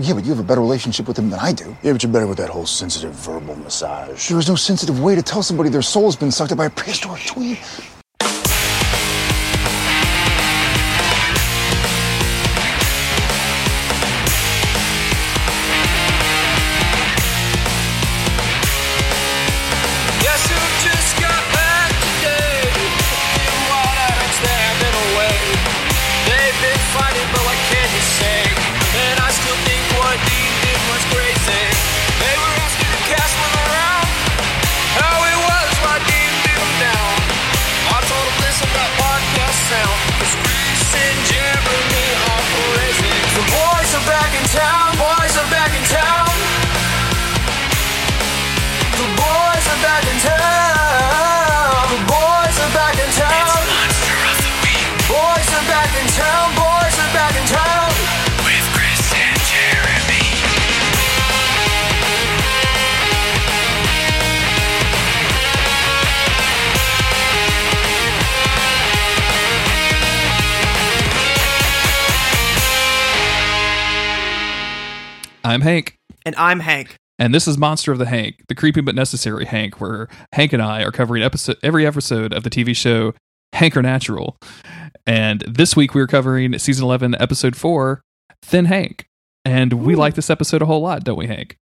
Yeah, but you have a better relationship with him than I do. Yeah, but you're better with that whole sensitive verbal massage. There is no sensitive way to tell somebody their soul has been sucked up by a prehistoric tweed. I'm Hank, And I'm Hank. and this is Monster of the Hank, the creepy but necessary Hank, where Hank and I are covering episode every episode of the TV show Hank or Natural. And this week we are covering season 11, episode 4, Thin Hank. And we like this episode a whole lot, don't we, Hank?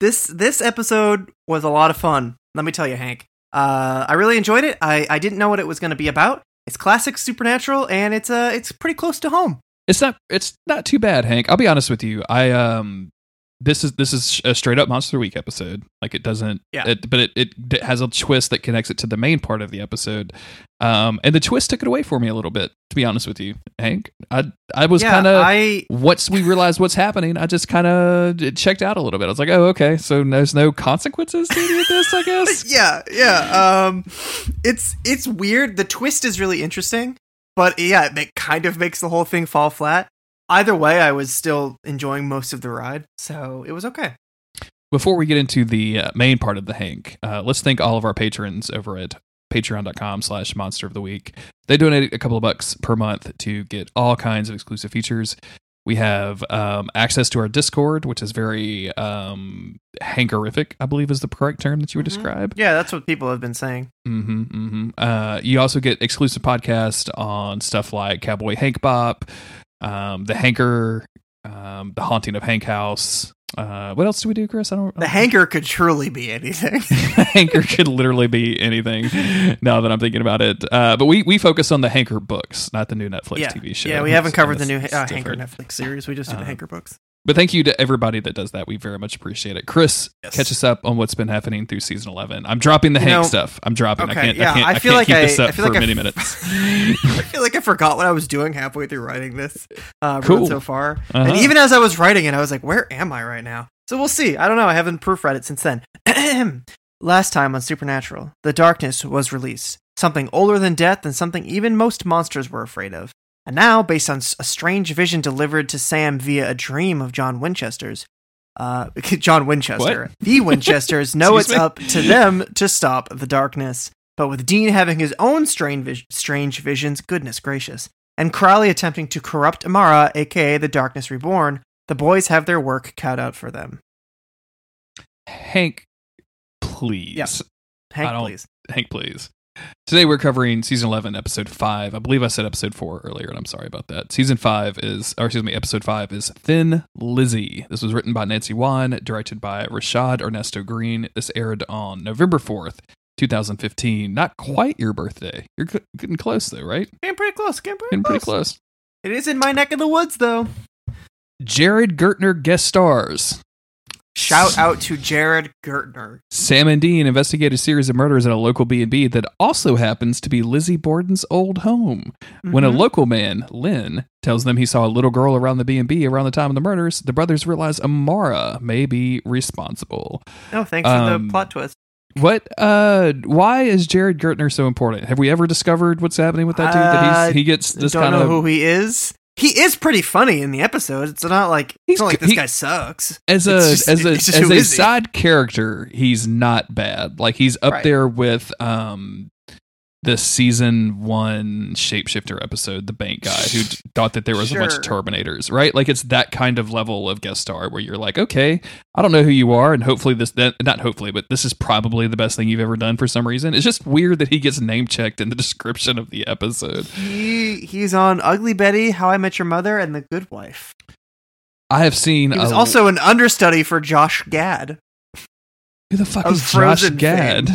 This this episode was a lot of fun. Let me tell you, Hank. Uh, I really enjoyed it. I, I didn't know what it was going to be about. It's classic supernatural, and it's uh it's pretty close to home. It's not it's not too bad, Hank. I'll be honest with you. I um this is this is a straight up monster week episode. Like it doesn't Yeah. it, but it, it d- has a twist that connects it to the main part of the episode. Um and the twist took it away for me a little bit, to be honest with you, Hank. I I was yeah, kind of I once we realized what's happening, I just kind of checked out a little bit. I was like, "Oh, okay. So there's no consequences to any of this, I guess." yeah yeah um it's it's weird. The twist is really interesting, but yeah, it kind of makes the whole thing fall flat. Either way, I was still enjoying most of the ride, so it was okay. Before we get into the uh, main part of the Hank, uh, let's thank all of our patrons over at patreon.com slash monster of the week. They donate a couple of bucks per month to get all kinds of exclusive features. We have um, access to our Discord, which is very um, hankerific, I believe is the correct term that you would Mhm. describe. Yeah, that's what people have been saying. Mm-hmm, mm-hmm. Uh, you also get exclusive podcast on stuff like Cowboy Hank Bop, um, the Hanker, um, the Haunting of Hank House. Uh, what else do we do, Chris? I don't. The hanker could truly be anything. Hanker could literally be anything. Now that I'm thinking about it, uh, but we we focus on the Hanker books, not the new Netflix yeah, TV show. yeah, we haven't So covered the new uh, Hanker. Netflix series. We just did Uh, the Hanker books. But thank you to everybody that does that. We very much appreciate it. Chris, Yes. catch us up on what's been happening through season 11. I'm dropping the You Hank know- stuff. I'm dropping. I Okay, can't. yeah, I can't. I I feel can't like keep I- this I feel for like I- many minutes. I feel like I forgot what I was doing halfway through writing this. Uh, Cool. cool. so far, Uh-huh. and even as I was writing it, I was like, "Where am I right now?" So we'll see. I don't know. I haven't proofread it since then. Last time on Supernatural, the darkness was released. Something older than death and something even most monsters were afraid of. And now, based on a strange vision delivered to Sam via a dream of John Winchester's, uh, John Winchester, What? the Winchesters know it's me? up to them to stop the darkness. But with Dean having his own strange, vis- strange visions, goodness gracious, and Crowley attempting to corrupt Amara, aka the Darkness Reborn, the boys have their work cut out for them. Hank, please. Yes. Hank, please. Hank, please. Today we're covering season 11, episode 5. I believe I said episode 4 earlier, and I'm sorry about that. Season 5 is, or excuse me, episode 5 is Thin Lizzie. This was written by Nancy Won, directed by Rashaad Ernesto Green. This aired on November 4th, 2015. Not quite your birthday. You're getting close, though, right? Getting pretty close. Getting pretty, Getting close. pretty close. It is in my neck of the woods, though. Jared Gertner guest stars. Shout out to Jared Gertner. Sam and Dean investigate a series of murders at a local B&B that also happens to be Lizzie Borden's old home. When a Mhm. local man, Lynn, tells them he saw a little girl around the B&B around the time of the murders, the brothers realize Amara may be responsible. Oh, thanks for Um, the plot twist. What uh why is Jared Gertner so important? Have we ever discovered what's happening with that dude that Uh, he's, he gets this Don't kind know of who he is. He is pretty funny in the episode. It's not like He's not like this he- guy sucks. as a just- as a as a side character, he's not bad. Like he's up Right. there with um the season one shapeshifter episode, the bank guy who thought that there was a bunch of Terminators, right? Like it's that kind of level of guest star where you're like, okay, I don't know who you are, and hopefully this, that, not hopefully, but this is probably the best thing you've ever done for some reason. It's just weird that he gets name checked in the description of the episode. He he's on Ugly Betty, How I Met Your Mother, and The Good Wife. I have seen. He was a- also an understudy for Josh Gad. who the fuck is Josh Gad?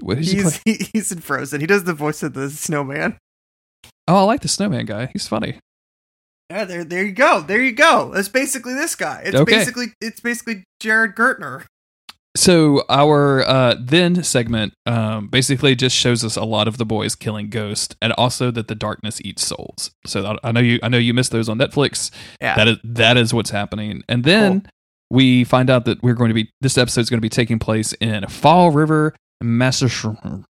What is he He's play? he, he's in Frozen. He does the voice of the snowman. Oh, I like the snowman guy. He's funny. Yeah, there there you go. There you go. That's basically this guy. It's Okay. basically it's basically Jared Gertner. So our uh, then segment um, basically just shows us a lot of the boys killing ghosts, and also that the darkness eats souls. So I- I know you, I know you missed those on Netflix. Yeah. That is that is what's happening, and then we find out that we're going to be this episode is going to be taking place in Fall River, Massachusetts.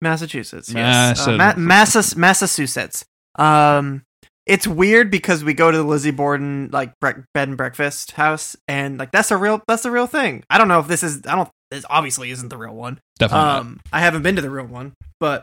Massachusetts. Yes. Uh, Massa- Ma- Massas- Massachusetts. Um, it's weird because we go to the Lizzie Borden like bre- bed and breakfast house, and like that's a real that's a real thing. I don't know if this is. I don't. This obviously isn't the real one. Definitely not. Um, I haven't been to the real one, but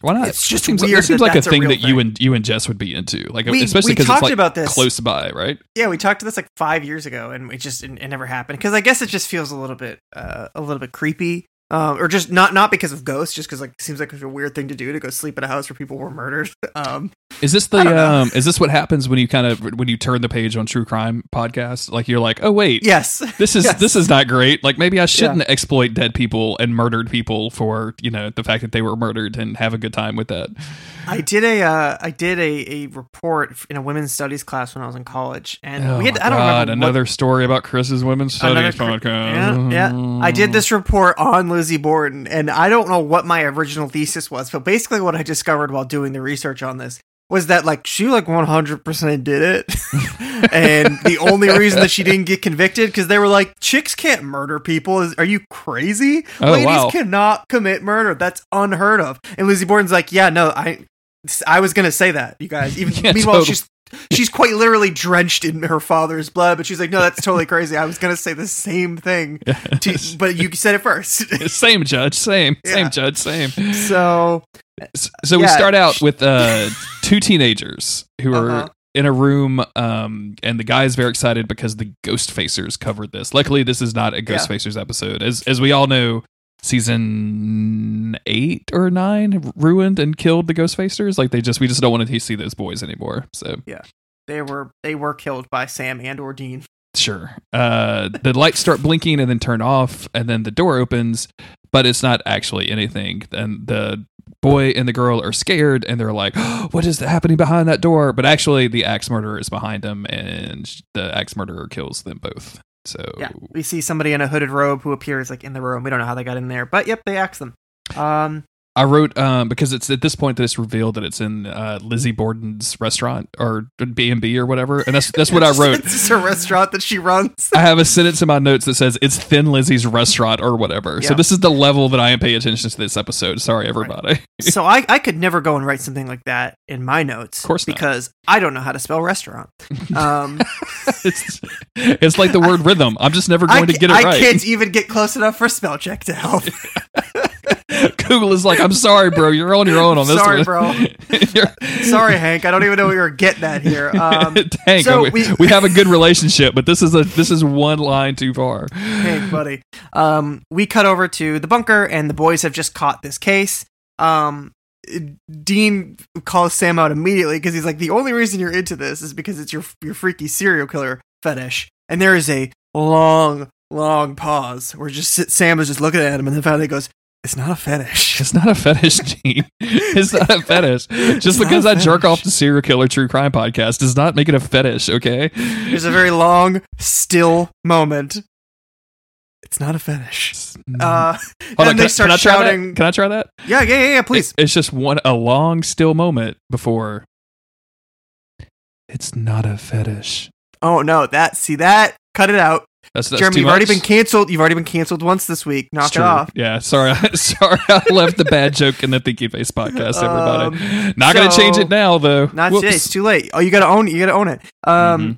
Why not? it's just It seems, weird It seems that like a a thing real that you thing. and you and Jess would be into, like We- especially because it's talked like about this. close by, right? yeah, we talked to this like five years ago, and it just it, it never happened because I guess it just feels a little bit uh, a little bit creepy. Um, or just not not because of ghosts, just because like it seems like it's a weird thing to do to go sleep at a house where people were murdered. Um, Is this the um is this what happens when you kind of when you turn the page on true crime podcasts? Like you're like, "Oh wait, yes, this is Yes. this is not great. Like maybe I shouldn't exploit dead people and murdered people for, you know, the fact that they were murdered and have a good time with that." I did a uh, I did a, a report in a women's studies class when I was in college, and oh we had my I don't God, remember what- another story about Chris's women's studies cr- podcast. Yeah, yeah. I did this report on Lizzie Borden, and I don't know what my original thesis was, but basically what I discovered while doing the research on this was that like she like 100% did it. And the only reason that she didn't get convicted because they were like chicks can't murder people. Is are you crazy? Oh, ladies wow. cannot commit murder. That's unheard of. And lizzie borden's like yeah no i i was gonna say that you guys even Yeah, meanwhile totally. she's she's quite literally drenched in her father's blood but she's like no that's totally crazy i was gonna say the same thing to, but you said it first same judge, same, Yeah. same judge, same. so So we start out with uh, two teenagers who are Uh-huh. in a room, um, and the guy is very excited because the Ghost Facers covered this. Luckily, this is not a Ghost Yeah. Facers episode, as as we all know. Season eight or nine ruined and killed the Ghost Facers. Like they just we just don't want to see those boys anymore. So Yeah. they were they were killed by sam and or dean Sure. Uh, the lights start blinking and then turn off, and then the door opens, but it's not actually anything. And the boy and the girl are scared, and they're like, "What is happening behind that door?" But actually, the axe murderer is behind them, and the axe murderer kills them both. So Yeah, we see somebody in a hooded robe who appears like in the room. We don't know how they got in there, but yep, they axe them. Um, I wrote um, because it's at this point that it's revealed that it's in uh, Lizzie Borden's restaurant or B and B or whatever, and that's that's what I wrote. It's a restaurant that she runs. I have a sentence in my notes that says it's Thin Lizzie's restaurant or whatever. So this is the level that I am paying attention to this episode. Sorry, everybody. so I, I could never go and write something like that in my notes, Of course not. because I don't know how to spell restaurant. Um, it's it's like the word rhythm. I'm just never I, going to get it I right. can't even get close enough for spell check to help. Google is like, I'm sorry, bro. You're on your own on this Sorry, one. bro. Sorry, Hank. I don't even know what you were getting at here. Um, Hank, so we, we- we have a good relationship, but this is a this is one line too far. Hank, buddy. Um, we cut over to the bunker, and the boys have just caught this case. Um, Dean calls Sam out immediately because he's like, "The only reason you're into this is because it's your your freaky serial killer fetish." And there is a long, long pause where just Sam is just looking at him, and then finally goes, "It's not a fetish." It's not a fetish, Gene. It's not a fetish. Just not because I jerk off the serial killer true crime podcast does not make it a fetish, okay? There's a very long, still moment. It's not a fetish. Uh, Hold on, they can, start can I try shouting. That? Can I try that? Yeah, yeah, yeah, yeah. Please. It's just one a long still moment before. It's not a fetish. Oh no, that see that. Cut it out. That's, that's Jeremy, you've already been canceled. You've already been canceled once this week. Knock it off. Yeah, sorry, sorry, I left the bad joke in the Thinky Face podcast. Everybody, Um, not gonna change it now though. Not Whoops. today. It's too late. Oh, you gotta own it. You gotta own it. Um, Mhm.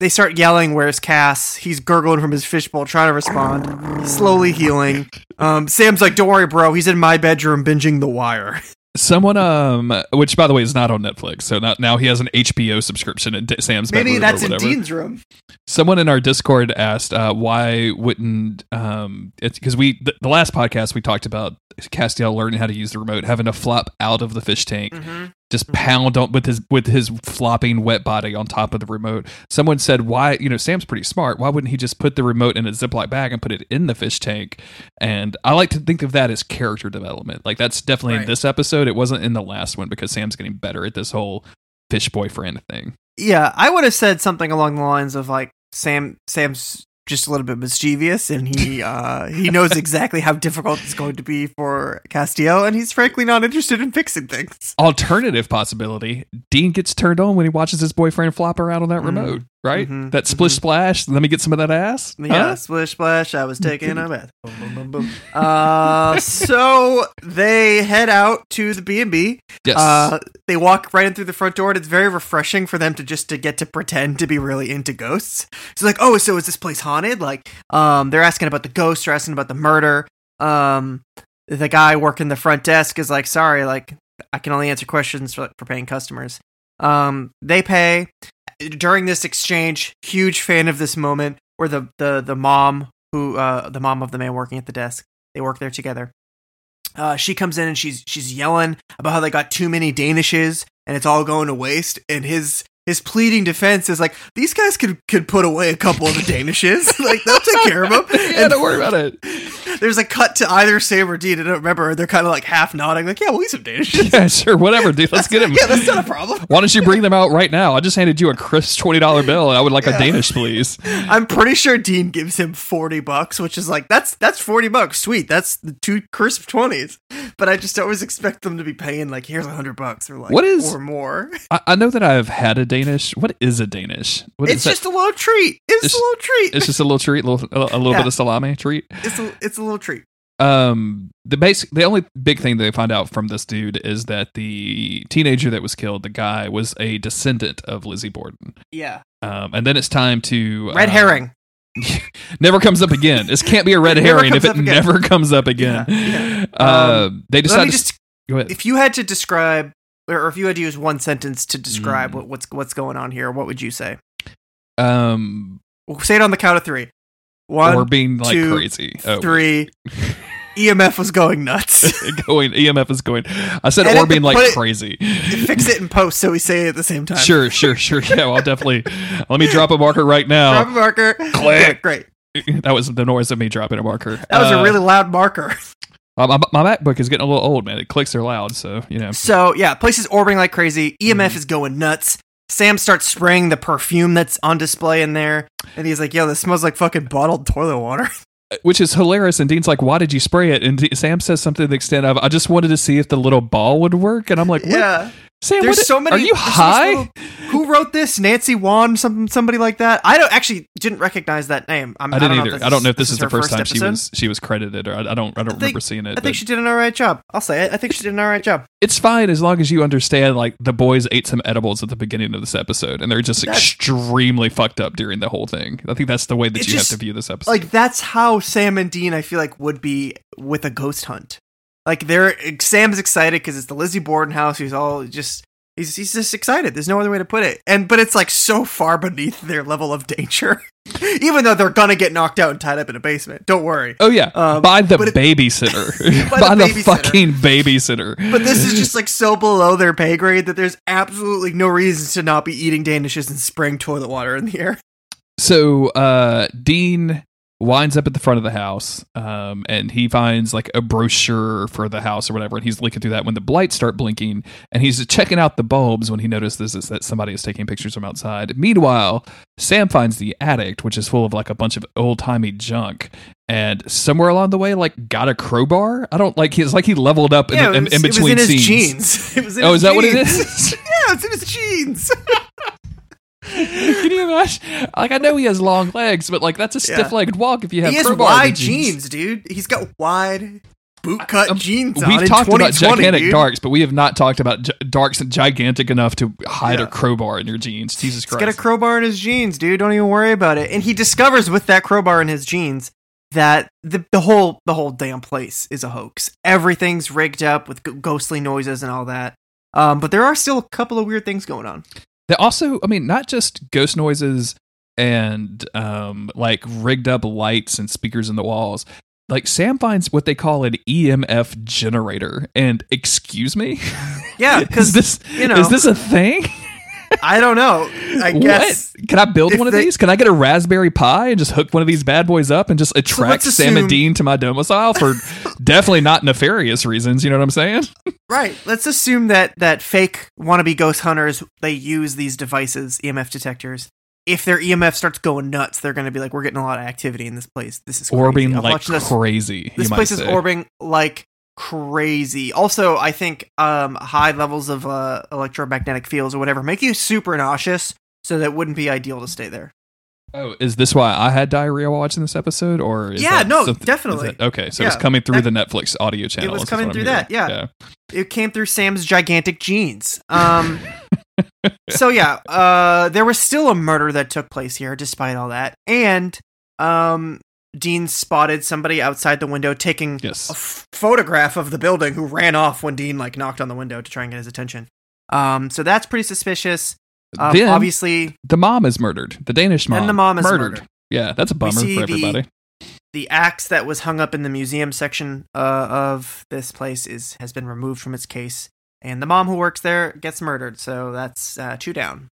they start yelling, "Where's Cass?" He's gurgling from his fishbowl, trying to respond. He's slowly healing. Um, Sam's like, "Don't worry, bro. He's in my bedroom binging The Wire." Someone, um, which by the way is not on Netflix, so now, now he has an HBO subscription in D- Sam's Maybe bedroom that's or in. Dean's room. Someone in our Discord asked, uh, why wouldn't um, it's because we the, the last podcast we talked about Castiel learning how to use the remote, having to flop out of the fish tank, Mm-hmm. Just mm-hmm. pound on with his with his flopping wet body on top of the remote. Someone said, why you know Sam's pretty smart. Why wouldn't he just put the remote in a Ziploc bag and put it in the fish tank? And I like to think of that as character development. Like that's definitely in this episode. It wasn't in the last one because Sam's getting better at this whole fish boyfriend thing. Yeah, I would have said something along the lines of like Sam. Sam's just a little bit mischievous, and he uh, he knows exactly how difficult it's going to be for Castiel, and he's frankly not interested in fixing things. alternative possibility dean gets turned on when he watches his boyfriend flop around on that remote right mhm, that splish splash let me get some of that ass Yeah, Huh? splish splash. I was taking a bath. Boom, boom, boom, boom. Uh, so they head out to the B and B. yes Uh, they walk right in through the front door, and it's very refreshing for them to just to get to pretend to be really into ghosts. It's like, oh, so is this place haunted? Like, um, they're asking about the ghosts, they're asking about the murder. Um, the guy working the front desk is like, sorry, like, I can only answer questions for, for paying customers. Um, they pay during this exchange. Huge fan of this moment where the the the mom who uh the mom of the man working at the desk they work there together. Uh, she comes in and she's she's yelling about how they got too many Danishes and it's all going to waste. And his his pleading defense is like these guys could could put away a couple of the Danishes, like they'll take care of them. yeah and don't worry about it there's a cut to either Sam or Dean. I don't remember. They're kind of like half nodding, like yeah, we'll eat some Danishes. yeah sure whatever dude let's get him yeah, that's not a problem. why don't you bring them out right now i just handed you a crisp $20 bill i would like Yeah. a danish please I'm pretty sure Dean gives him forty bucks, which is like that's that's forty bucks. Sweet, that's the two crisp twenties. But I just always expect them to be paying like here's a hundred bucks or like What is- or more. I, I know that i've had a danish what is a danish what It's that? just a little treat. It's, It's- a little treat. it's just a little treat a little, a, little Yeah. bit of salami treat It's a it's a little treat. um the basic the only big thing they find out from this dude is that the teenager that was killed the guy was a descendant of lizzie borden Yeah. um and then it's time to Red uh, herring. never comes up again this can't be a red herring if it never comes up again Yeah, yeah. uh Um, they Let decide me to go ahead if you had to describe or if you had to use one sentence to describe Mm. what, what's what's going on here, what would you say? um Say it on the count of three. One, or being like two, crazy oh three. EMF was going nuts. going emf is going i said Edit or being like it- crazy Fix it in post so we say it at the same time. sure sure sure yeah well, i'll definitely let me drop a marker right now Drop a marker. Click. Great. that was the noise of me dropping a marker That was Uh, a really loud marker. My, my, MacBook is getting a little old, man. It clicks are loud, so you know. So yeah, place is orbiting like crazy. EMF Mm-hmm. is going nuts. Sam starts spraying the perfume that's on display in there, and he's like, "Yo, this smells like fucking bottled toilet water." Which is hilarious. And Dean's like, "Why did you spray it?" And D- Sam says something to the extent of, "I just wanted to see if the little ball would work." And I'm like, what? yeah, Sam, there's what- so many. Are you there's so much high?" little- who wrote this? Nancy Won, some somebody like that. I don't actually didn't recognize that name. I'm, I didn't don't know either. if I don't know if this, is is the her first time she was she was credited, or I, I don't I don't think- remember seeing it. I think she did an alright job. I'll say it. I think she did an alright job. it's fine as long as you understand. Like the boys ate some edibles at the beginning of this episode, and they're just extremely fucked up during the whole thing. I think that's the way that you just- have to view this episode. Like that's how Sam and Dean I feel like would be with a ghost hunt. Like they're Sam's excited because it's the Lizzie Borden house. He's all just he's he's just excited. There's no other way to put it. And but it's like so far beneath their level of danger. Even though they're gonna get knocked out and tied up in a basement. Don't worry. oh yeah, um, by the it- babysitter, By by, the the, babysitter. fucking babysitter. But this is just like so below their pay grade that there's absolutely no reason to not be eating danishes and spraying toilet water in the air. So uh, Dean winds up at the front of the house, um, and he finds like a brochure for the house or whatever, and he's looking through that when the lights start blinking, and he's checking out the bulbs when he notices that somebody is taking pictures from outside. Meanwhile, Sam finds the attic, which is full of like a bunch of old timey junk. And somewhere along the way, like got a crowbar. I don't like. He's like he leveled up in, Yeah, in, it was, in it was between in his scenes. jeans. It was in Oh, his is that what it is? yeah, it's in his jeans. Can you imagine? Like I know he has long legs, but like that's a stiff-legged walk if you have he has wide jeans, dude. He's got wide bootcut Um, jeans We've talked about gigantic dude. darks, but we have not talked about gi- darks gigantic enough to hide Yeah. a crowbar in your jeans. Jesus He's Christ! got a crowbar in his jeans, dude. Don't even worry about it. And he discovers with that crowbar in his jeans that the the whole the whole damn place is a hoax. Everything's rigged up with g- ghostly noises and all that. Um, but there are still a couple of weird things going on. They also, I mean, not just ghost noises and um, like rigged up lights and speakers in the walls. Like Sam finds what they call an EMF generator, and excuse me, Yeah, because this you know- is this a thing? I don't know. I guess what? Can I build one of they- these? Can I get a Raspberry Pi and just hook one of these bad boys up and just attract let's Sam and Dean to my domicile for definitely not nefarious reasons? You know what I'm saying? right. Let's assume that that fake wannabe ghost hunters they use these devices, EMF detectors. If their EMF starts going nuts, they're going to be like, "We're getting a lot of activity in this place. This is crazy. Orbiting I'm like this crazy. this place is say. orbiting like crazy also i think um high levels of uh electromagnetic fields or whatever make you super nauseous so that wouldn't be ideal to stay there Oh, is this why I had diarrhea watching this episode, or is Yeah, no, definitely. that- okay, so it's coming through that- the Netflix audio channel. It was coming through that, hearing. yeah. it came through sam's gigantic jeans um so yeah uh there was still a murder that took place here despite all that and um dean spotted somebody outside the window taking Yes. a f- photograph of the building who ran off when dean like knocked on the window to try and get his attention um so that's pretty suspicious um, then obviously the mom is murdered. The Danish mom. And the mom is murdered. Yeah, that's a bummer for the- everybody. the axe that was hung up in the museum section uh, of this place is has been removed from its case and the mom who works there gets murdered so that's uh, two down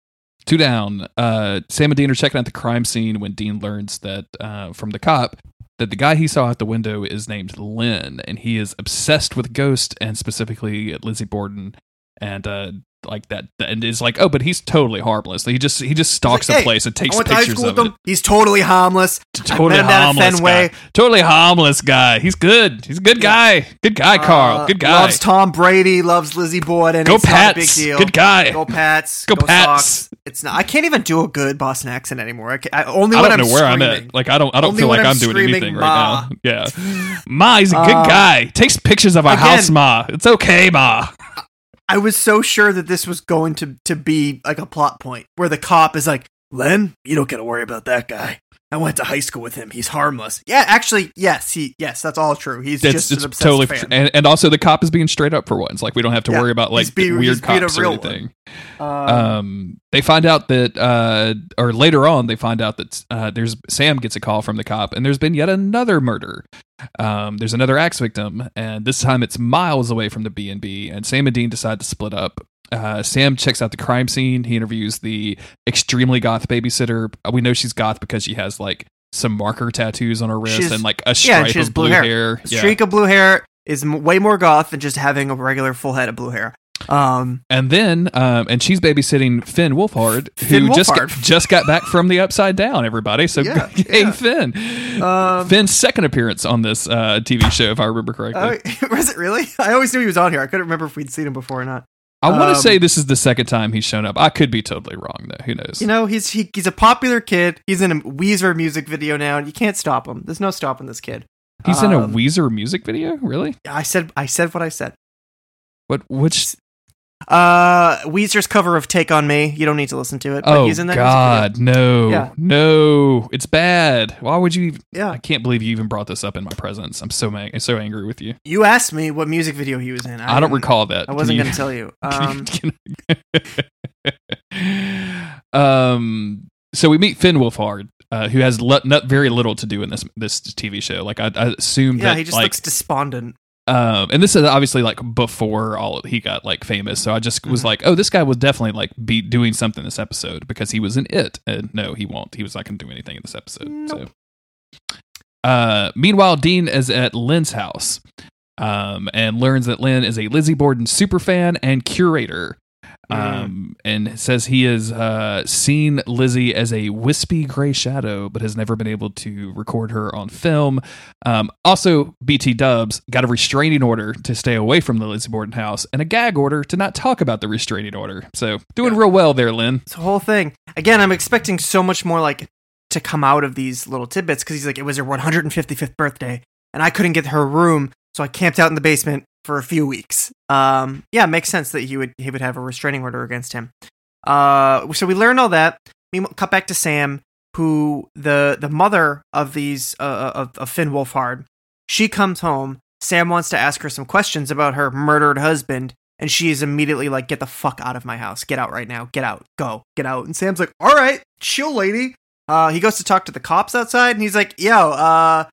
Two down. Uh, Sam and Dean are checking out the crime scene when Dean learns that uh, from the cop that the guy he saw out the window is named Lynn, and he is obsessed with Ghost and specifically Lizzie Borden, and uh, like that, and is like, oh, but he's totally harmless. He just he just stalks like, a "Hey, place and takes I went to high pictures of it. He's totally harmless. Totally met him down at harmless guy. Totally harmless guy. He's good. He's a good guy. Good guy, Carl. Uh, Good guy. Loves Tom Brady. Loves Lizzie Borden. Go it's not a big Pats. deal. Good guy. Go Pats. Go Pats. Sox. It's not. I can't even do a good Boston accent anymore. I, can, I only I don't I'm know where I'm at. Like I don't. I don't Only feel like I'm I'm doing anything "Ma." right now. Yeah, Ma, he's a good Uh, guy. Takes pictures of our again- house, Ma. It's okay, Ma. I was so sure that this was going to to be like a plot point where the cop is like, "Len, you don't got to worry about that guy. I went to high school with him. He's harmless." Yeah, actually, yes, he yes, that's all true. He's That's just an totally. fan. And, and also, the cop is being straight up for once. Like we don't have to Yeah, worry about like being- weird cops or anything. Um, um they find out that uh or later on they find out that uh there's sam gets a call from the cop and there's been yet another murder um there's another axe victim and this time it's miles away from the b&b and sam and dean decide to split up uh, Sam checks out the crime scene. He interviews the extremely goth babysitter. Uh, We know she's goth because she has like some marker tattoos on her wrist She's- and like a yeah, stripe she has of blue blue hair. hair. a Yeah. streak of blue hair is m- way more goth than just having a regular full head of blue hair. Um, And then, um, and she's babysitting Finn Wolfhard, who Finn just got, just got back from the Upside Down. Everybody, so Yeah, hey yeah. Finn, Um, Finn's second appearance on this uh, TV show, if I remember correctly. oh, was it really? I always knew he was on here. I couldn't remember if we'd seen him before or not. I want um, to say this is the second time he's shown up. I could be totally wrong though. Who knows? You know, he's he, he's a popular kid. He's in a Weezer music video now, and you can't stop him. There's no stopping this kid. he's in a um, Weezer music video. Really? I said I said what I said. What? Which? Uh, Weezer's cover of "Take on Me." You don't need to listen to it. But Oh he's in that God, no, Yeah. no! It's bad. Why would you? Even, video. I can't believe you even brought this up in my presence. I'm so ma- so angry with you. you asked me what music video he was in. I, don't recall that. I wasn't going to tell you. Um, um. So we meet Finn Wolfhard, uh, who has le- not very little to do in this this TV show. Like I, I assume yeah, that he just like looks despondent. Um, and this is obviously like before all he got like famous. So I just was Mhm. like, oh, this guy was definitely like be doing something this episode because he was in it. And no, he won't. He was not going to do anything in this episode. Nope. So, uh, meanwhile, Dean is at Lynn's house, um, and learns that Lynn is a Lizzie Borden super fan and curator. Um, and says he has uh, seen Lizzie as a wispy gray shadow, but has never been able to record her on film. Um, also, BT Dubs got a restraining order to stay away from the Lizzie Borden house and a gag order to not talk about the restraining order. So, doing real well there, Lynn. It's a whole thing. Again, I'm expecting so much more like to come out of these little tidbits because he's like, it was her 155th birthday, and I couldn't get her room so I camped out in the basement for a few weeks. Um, yeah, makes sense that he would he would have a restraining order against him. Uh, so we learn all that. We cut back to Sam, who the the mother of these uh, of, of Finn Wolfhard. She comes home. Sam wants to ask her some questions about her murdered husband, and she is immediately like, "Get the fuck out of my house! Get out right now! Get out! Go! Get out!" And Sam's like, "All right, chill, lady." Uh, he goes to talk to the cops outside, and he's like, "Yo, uh,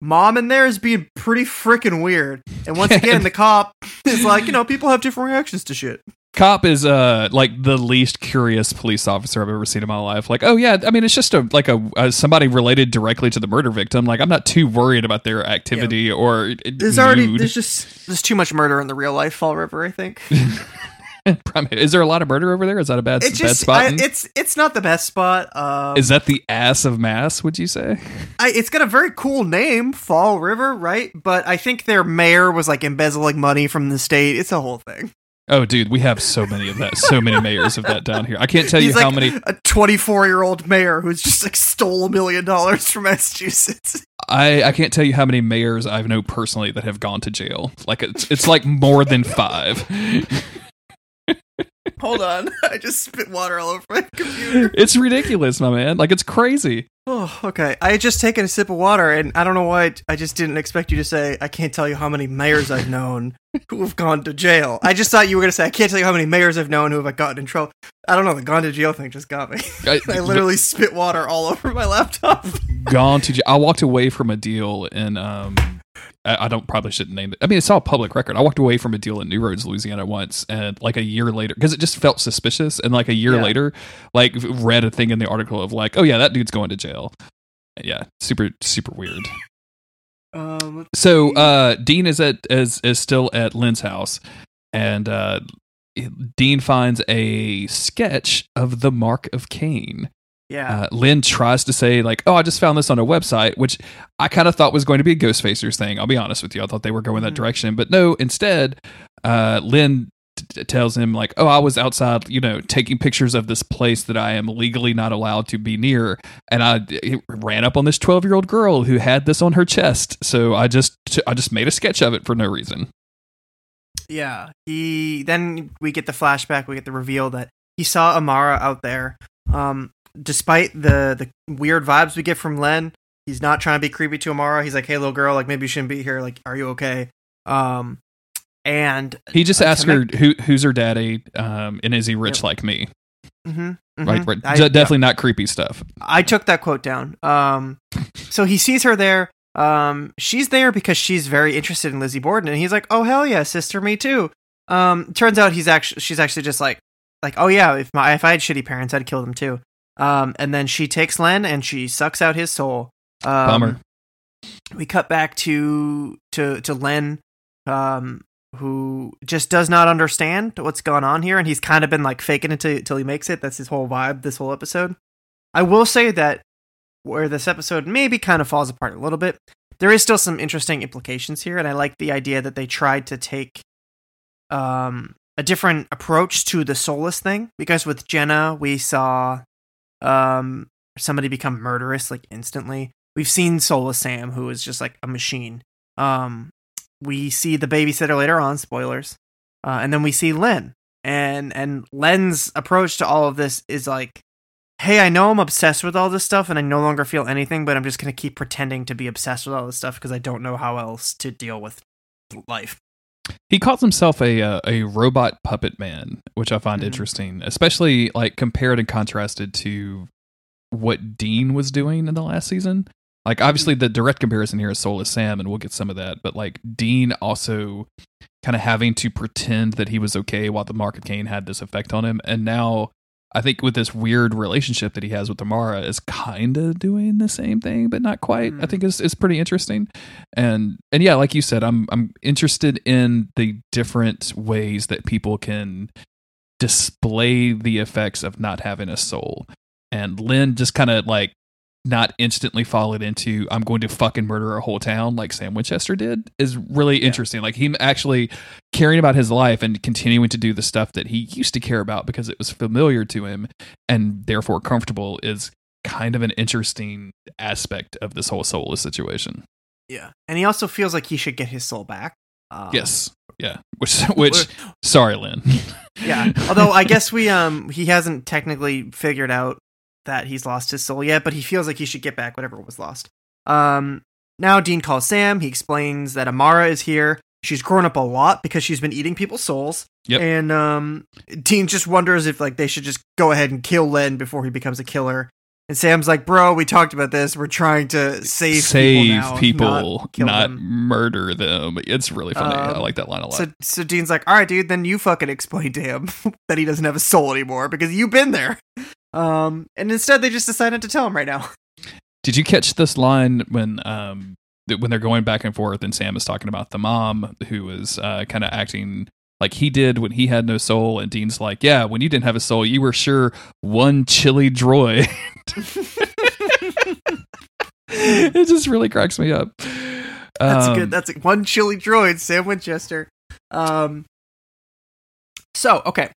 mom in there is being pretty freaking weird." And once again, the cop is like, "You know, people have different reactions to shit." Cop is uh like the least curious police officer I've ever seen in my life. Like, oh yeah, I mean it's just a like a, a somebody related directly to the murder victim. Like I'm not too worried about their activity or There's already there's just there's too much murder in the real life Fall River. I think is there a lot of murder over there? Is that a bad, it bad just spot? I, it's it's not the best spot. Um, is that the ass of mass? Would you say? I, it's got a very cool name, Fall River, right? But I think their mayor was like embezzling money from the state. It's a whole thing. Oh, dude, we have so many of that. So many mayors of that down here. I can't tell you He's how many. A 24 year old mayor who's just like stole a million dollars from Massachusetts. I, I can't tell you how many mayors I know personally that have gone to jail. Like it's it's like more than five. Hold on, I just spit water all over my computer. It's ridiculous, my man. Like it's crazy. Oh, okay. I had just taken a sip of water, and I don't know why I just didn't expect you to say, I can't tell you how many mayors I've known who have gone to jail. I just thought you were going to say, I can't tell you how many mayors I've known who have gotten in trouble. I don't know, the gone to jail thing just got me. I- I literally spit water all over my laptop. Gone to jail. I walked away from a deal in um I don't probably shouldn't name it. I mean, it's all public record. I walked away from a deal in New Roads, Louisiana once, and like a year later, because it just felt suspicious. And like a year Yeah. later, like read a thing in the article of like, oh yeah, that dude's going to jail. Yeah, super super weird. Um, So uh, Dean is at is is still at Lynn's house, and uh, Dean finds a sketch of the Mark of Cain. Yeah. Uh, Lynn tries to say like, "Oh, I just found this on a website," which I kind of thought was going to be a Ghostfacers thing. I'll be honest with you; I thought they were going that Mhm. direction, but no. Instead, uh, Lynn t- t- tells him like, "Oh, I was outside, you know, taking pictures of this place that I am legally not allowed to be near, and I ran up on this twelve-year-old girl who had this on her chest. So I just I just made a sketch of it for no reason." Yeah. He then we get the flashback, we get the reveal that he saw Amara out there. Um despite the the weird vibes we get from Len, he's not trying to be creepy to Amara. He's like, "Hey little girl, like maybe you shouldn't be here. Like are you okay?" Um and He just Uh, asked her, "Who who's her daddy? Um, and is he rich like me?" mhm, Right, mhm. right. I- D- yeah. definitely not creepy stuff. I took that quote down. Um, so he sees her there. Um, she's there because she's very interested in Lizzie Borden, and he's like, "Oh hell yeah, sister, me too." Um, turns out he's actually she's actually just like, like, "Oh yeah, if my if I had shitty parents, I'd kill them too." Um, and then she takes Len and she sucks out his soul. Um, Bummer. We cut back to to to Len, um, who just does not understand what's going on here, and he's kind of been like faking it till, till he makes it. That's his whole vibe. This whole episode. I will say that where this episode maybe kind of falls apart a little bit, there is still some interesting implications here, and I like the idea that they tried to take um a different approach to the soulless thing because with Jenna we saw um somebody become murderous like instantly. We've seen Soulless Sam who is just like a machine. Um we see the babysitter later on, spoilers. Uh, and then we see Len. And and Len's approach to all of this is like hey, I know I'm obsessed with all this stuff and I no longer feel anything, but I'm just to keep pretending to be obsessed with all this stuff because I don't know how else to deal with life. He calls himself a uh, a robot puppet man, which I find Mhm. interesting, especially like compared and contrasted to what Dean was doing in the last season. Like obviously the direct comparison here is Soulless Sam, and we'll get some of that. But like Dean also kind of having to pretend that he was okay while the Mark of Cain had this effect on him, and now I think with this weird relationship that he has with Amara is kind of doing the same thing, but not quite. I Mhm. think is is pretty interesting, and and yeah, like you said, I'm I'm interested in the different ways that people can display the effects of not having a soul. And Lynn just kind of like not instantly falling into I'm going to fucking murder a whole town like Sam Winchester did is really interesting. Like him actually caring about his life and continuing to do the stuff that he used to care about because it was familiar to him and therefore comfortable is kind of an interesting aspect of this whole soulless situation. Yeah, and he also feels like he should get his soul back. Um, yes, yeah. Which, which, sorry, Lynn. yeah. Although I guess we um he hasn't technically figured out that he's lost his soul yet, but he feels like he should get back whatever was lost. Um now Dean calls Sam, he explains that Amara is here. She's grown up a lot because she's been eating people's souls. Yep. And um Dean just wonders if like they should just go ahead and kill Len before he becomes a killer. And Sam's like, "Bro, we talked about this. We're trying to save Save people, now, people, not, not them." murder them. It's really funny. I Um, like that line a lot. So, so Dean's like, all right, dude, then you fucking explain to him that he doesn't have a soul anymore because you've been there. Um, and instead they just decided to tell him right now. Did you catch this line when um when they're going back and forth and Sam is talking about the mom who was uh, kind of acting like he did when he had no soul and Dean's like, "Yeah, when you didn't have a soul, you were sure one chilly droid." it just really cracks me up. That's Um, good. That's one chilly droid, Sam Winchester. Um, so okay,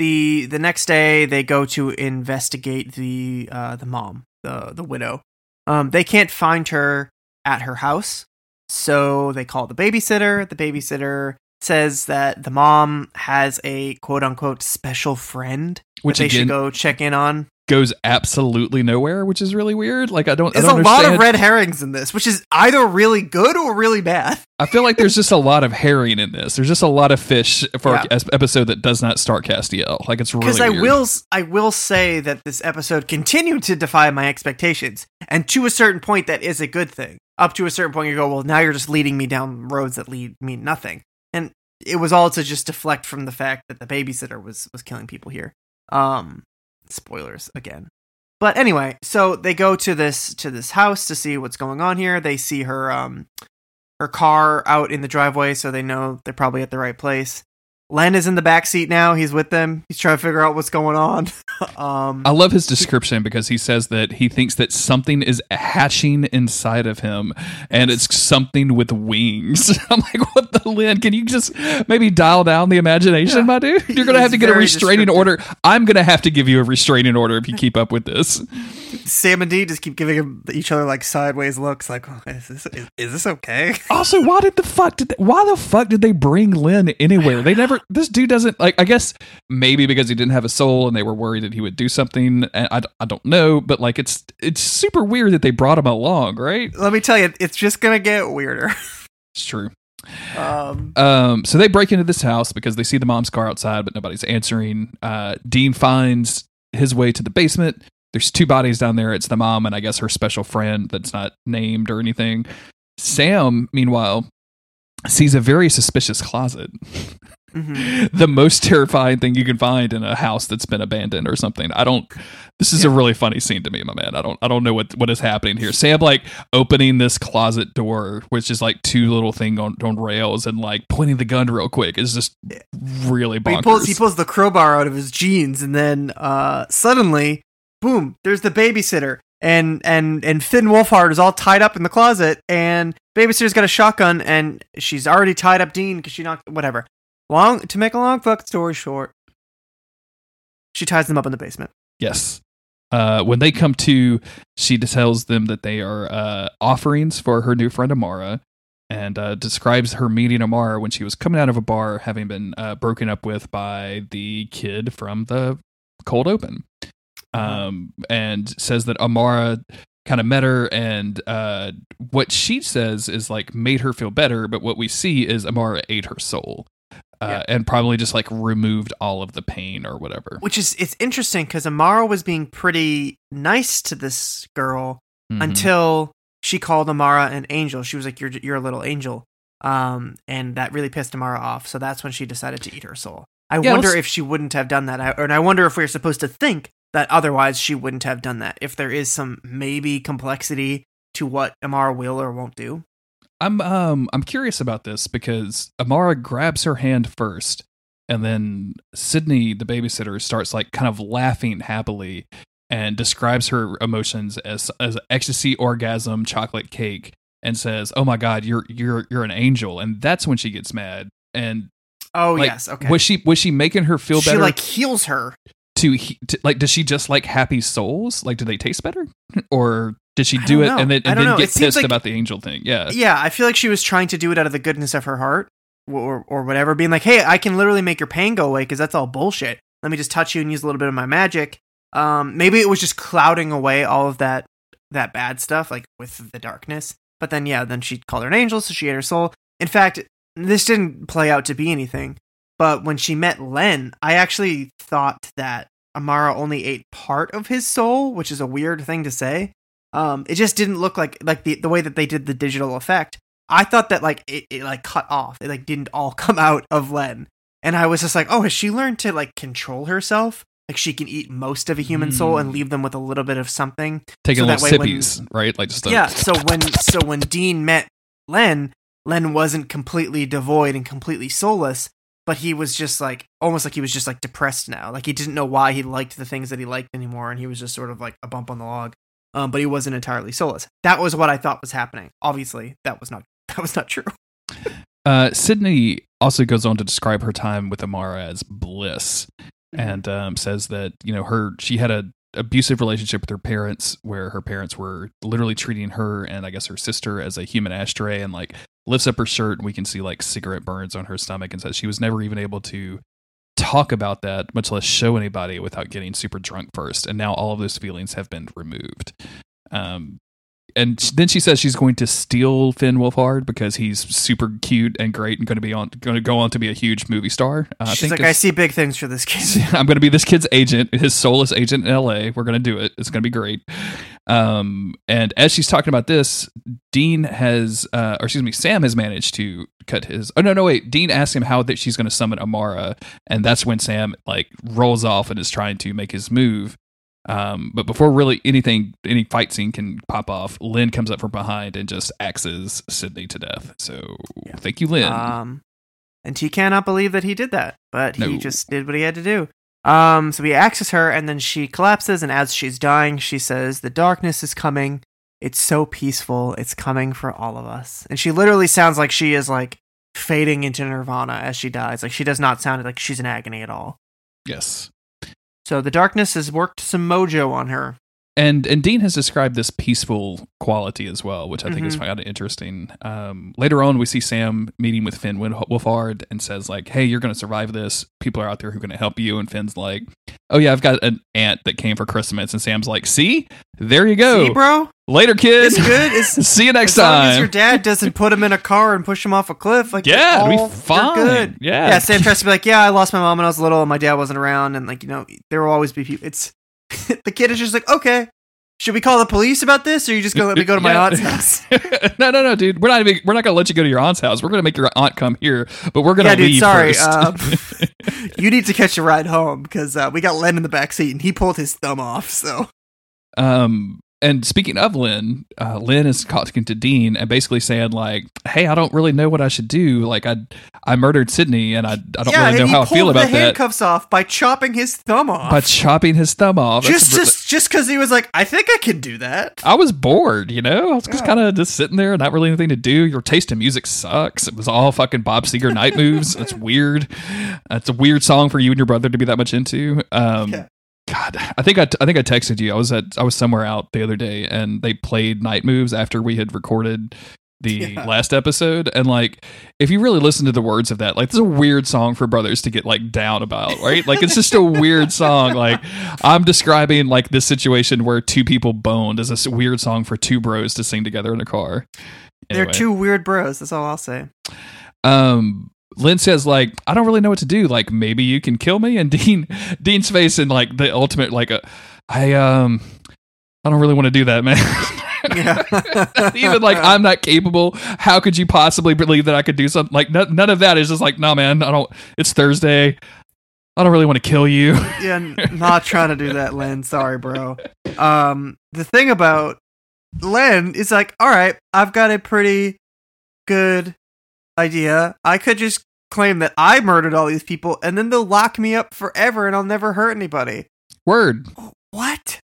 the the next day they go to investigate the uh the mom, the the widow. Um, they can't find her at her house, so they call the babysitter. The babysitter says that the mom has a quote unquote special friend which that they again should go check in on. Goes absolutely nowhere, which is really weird. Like I don't, There's a don't lot understand. of red herrings in this, which is either really good or really bad. I feel like there's just a lot of herring in this. There's just a lot of fish for Yeah. an episode that does not start Castiel. Like it's really Because I weird. will, I will say that this episode continued to defy my expectations, and to a certain point, that is a good thing. Up to a certain point, you go, well, now you're just leading me down roads that lead me nothing, and it was all to just deflect from the fact that the babysitter was was killing people here. Um, spoilers again. But anyway, so they go to this to this house to see what's going on here. They see her um her car out in the driveway, so they know they're probably at the right place. Len is in the back seat now. He's with them. He's trying to figure out what's going on. um, I love his description because he says that he thinks that something is hatching inside of him and it's something with wings. I'm like, what the Lynn? Can you just maybe dial down the imagination, Yeah. my dude? You're going to have to get a restraining order. I'm going to have to give you a restraining order if you keep up with this. Sam and Dee just keep giving him each other like sideways looks, like, oh, is this is, is this okay? Also, why did the fuck did they, why the fuck did they bring Lynn anywhere? They never. This dude doesn't like. I guess maybe because he didn't have a soul and they were worried that he would do something. And I, I don't know, but like it's it's super weird that they brought him along. Right? Let me tell you, it's just gonna get weirder. It's true. Um, Um, so they break into this house because they see the mom's car outside, but nobody's answering. Uh, Dean finds his way to the basement. There's two bodies down there. It's the mom and I guess her special friend that's not named or anything. Sam, meanwhile, sees a very suspicious closet. Mhm. the most terrifying thing you can find in a house that's been abandoned or something. I don't. This is a really funny scene to me, my man. I don't. I don't know what what is happening here. Sam like opening this closet door, which is like two little thing on, on rails, and like pointing the gun real quick is just really bonkers. he pulls he pulls the crowbar out of his jeans, and then uh, suddenly, boom! There's the babysitter, and and and Finn Wolfhard is all tied up in the closet, and babysitter's got a shotgun, and she's already tied up Dean because she knocked whatever. Long to make a long fuck story short, she ties them up in the basement. Yes. Uh, when they come to, she tells them that they are uh, offerings for her new friend Amara, and uh, describes her meeting Amara when she was coming out of a bar, having been uh, broken up with by the kid from the cold open, um, and says that Amara kind of met her, and uh, what she says is like made her feel better, but what we see is Amara ate her soul. Uh, and probably just like removed all of the pain or whatever. Which is it's interesting because Amara was being pretty nice to this girl Mhm. until she called Amara an angel. She was like, "You're you're a little angel," um, and that really pissed Amara off. So that's when she decided to eat her soul. I Yeah, wonder if she wouldn't have done that, I, and I wonder if we're supposed to think that otherwise she wouldn't have done that. If there is some maybe complexity to what Amara will or won't do. I'm um I'm curious about this because Amara grabs her hand first, and then Sydney, the babysitter, starts like kind of laughing happily and describes her emotions as as ecstasy, orgasm, chocolate cake, and says, "Oh my God, you're you're you're an angel." And that's when she gets mad. And Oh like, yes, okay. was she was she making her feel better? she like heals her. To, he- to like does she just like happy souls? Like do they taste better? Or did she do it know. and then and then know. get pissed like- about the angel thing? Yeah. Yeah, I feel like she was trying to do it out of the goodness of her heart or, or whatever, being like, hey, I can literally make your pain go away because that's all bullshit. Let me just touch you and use a little bit of my magic. Um, maybe it was just clouding away all of that that bad stuff, like with the darkness. But then, yeah, then she called her an angel, so she ate her soul. In fact, this didn't play out to be anything. But when she met Len, I actually thought that Amara only ate part of his soul, which is a weird thing to say. Um, it just didn't look like like the the way that they did the digital effect. I thought that like it, it like cut off. It like didn't all come out of Len. And I was just like, oh, has she learned to like control herself? Like she can eat most of a human soul and Hmm. leave them with a little bit of something. Taking So little that way when- sippies, right? Like just a, Yeah. So when so when Dean met Len, Len wasn't completely devoid and completely soulless, but he was just like almost like he was just like depressed now. Like he didn't know why he liked the things that he liked anymore, and he was just sort of like a bump on the log. Um, but he wasn't entirely soulless. That was what I thought was happening. Obviously, that was not that was not true. Uh, Sydney also goes on to describe her time with Amara as bliss, Mm-hmm. and um, says that you know her she had a abusive relationship with her parents, where her parents were literally treating her and I guess her sister as a human ashtray, and like lifts up her shirt and we can see like cigarette burns on her stomach, and says she was never even able to talk about that, much less show anybody without getting super drunk first. And now all of those feelings have been removed. Um, and then she says she's going to steal Finn Wolfhard because he's super cute and great and going to be on going to go on to be a huge movie star. Uh, I She's think like, I see big things for this kid. I'm going to be this kid's agent, his soulless agent in LA. We're going to do it. It's going to be great. Um, and as she's talking about this, Dean has, uh, or excuse me, Sam has managed to cut his. Oh no, no, wait. Dean asks him how that she's going to summon Amara, and that's when Sam like rolls off and is trying to make his move. Um, but before really anything, any fight scene can pop off, Lynn comes up from behind and just axes Sydney to death. So thank you, Lynn. Um, and he cannot believe that he did that, but he just did what he had to do. Um, so he axes her, and then she collapses. And as she's dying, she says, "The darkness is coming. It's so peaceful. It's coming for all of us." And she literally sounds like she is like fading into nirvana as she dies. Like she does not sound like she's in agony at all. yes. So the darkness has worked some mojo on her. And and Dean has described this peaceful quality as well, which I think is Mhm. kind of interesting. Um, later on, we see Sam meeting with Finn Wolfhard and says like, "Hey, you're going to survive this. People are out there who are going to help you." And Finn's like, "Oh yeah, I've got an aunt that came for Christmas." And Sam's like, "See, there you go. See, bro, Later, kid. it's good. It's See you next time. as long as your dad doesn't put him in a car and push him off a cliff, like Yeah, it'll be all- you're fine. good. Yeah. yeah. Sam tries to be like, yeah, I lost my mom when I was little, and my dad wasn't around, and like you know, there will always be people. It's the kid is just like, okay, should we call the police about this, or are you just gonna let me go to my Yeah. aunt's house? no, no, no, dude. We're not even, we're not going to let you go to your aunt's house. We're going to make your aunt come here, but we're going to yeah, dude, sorry. Um, you need to catch a ride home because uh, we got Len in the back seat, and he pulled his thumb off. So Um, and speaking of Lynn, uh, Lynn is talking to Dean and basically saying like, "Hey, I don't really know what I should do. Like, I I murdered Sydney, and I I don't yeah, really know how I feel pulled about the that." handcuffs off by chopping his thumb off. By chopping his thumb off. That's just really- just just because he was like, I think I can do that. I was bored, you know. I was just Yeah. kind of just sitting there, not really anything to do. Your taste in music sucks. It was all fucking Bob Seger night moves. It's weird. It's a weird song for you and your brother to be that much into. Um, Yeah. God, I think I, I think I texted you. I was at I was somewhere out the other day, and they played night moves after we had recorded the Yeah. last episode. And like, if you really listen to the words of that, like, this is a weird song for brothers to get like down about, right? Like, it's just a weird song. Like, I'm describing like this situation where two people boned as a weird song for two bros to sing together in a car. They're two weird bros. That's all I'll say. um Lynn says like I don't really know what to do. Like maybe you can kill me? And Dean Dean's face in like the ultimate like a I um I don't really want to do that man. Yeah. even like I'm not capable. How could you possibly believe that I could do something? Like none, none of that is just like no man I don't it's Thursday. I don't really want to kill you. Yeah, not trying to do that, Len. Sorry, bro. Um, the thing about Len is like, all right, I've got a pretty good idea. I could just claim that I murdered all these people, and then they'll lock me up forever, and I'll never hurt anybody. word What?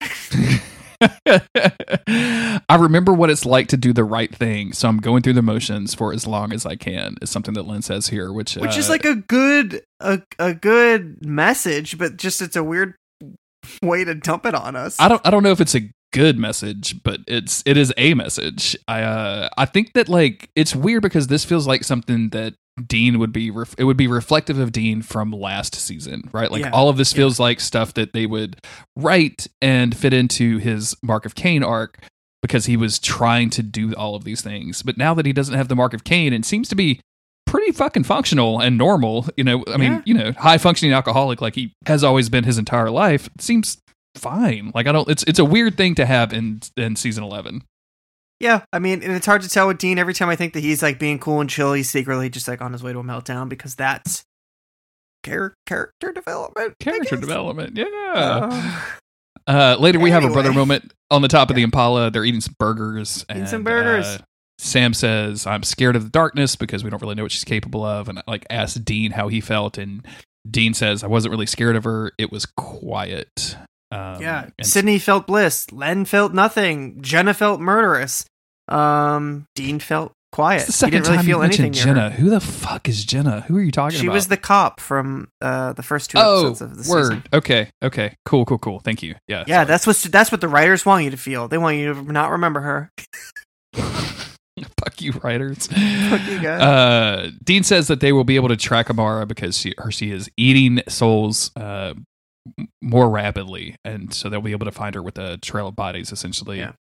I remember what it's like to do the right thing, so I'm going through the motions for as long as I can. Is something that Lynn says here, which Which is uh, like a good a a good message, but just it's a weird way to dump it on us. I don't I don't know if it's a good message, but it's it is a message. I uh I think that like it's weird because this feels like something that Dean would be ref- it would be reflective of Dean from last season, right? Like Yeah, all of this yeah. feels like stuff that they would write and fit into his Mark of Cain arc because he was trying to do all of these things. But now that he doesn't have the Mark of Cain and seems to be pretty fucking functional and normal, you know, I mean, Yeah. you know, high functioning alcoholic like he has always been his entire life, seems fine. Like I don't it's it's a weird thing to have in in season 11. Yeah, I mean, and it's hard to tell with Dean. Every time I think that he's like being cool and chill, he's secretly just like on his way to a meltdown because that's char- character development. Character development. Yeah. Uh, Uh, later, we have a brother moment on the top of the Impala. They're eating some burgers. Eating and, some burgers. uh, Sam says, "I'm scared of the darkness because we don't really know what she's capable of." And like asks Dean how he felt, and Dean says, "I wasn't really scared of her. It was quiet." Um, yeah, and Sydney felt bliss. Len felt nothing. Jenna felt murderous. Um, Dean felt quiet. it's the he didn't really time feel you anything Jenna. Who the fuck is Jenna? Who are you talking She about? She was the cop from uh, the first two oh episodes of the word. season. Okay, okay, cool, cool, cool. Thank you. Yeah, Yeah, sorry. that's what that's what the writers want you to feel. They want you to not remember her. fuck you, writers. Fuck you guys. Uh, Dean says that they will be able to track Amara because she her she is eating souls uh, m- more rapidly, and so they'll be able to find her with a trail of bodies. Essentially, Yeah.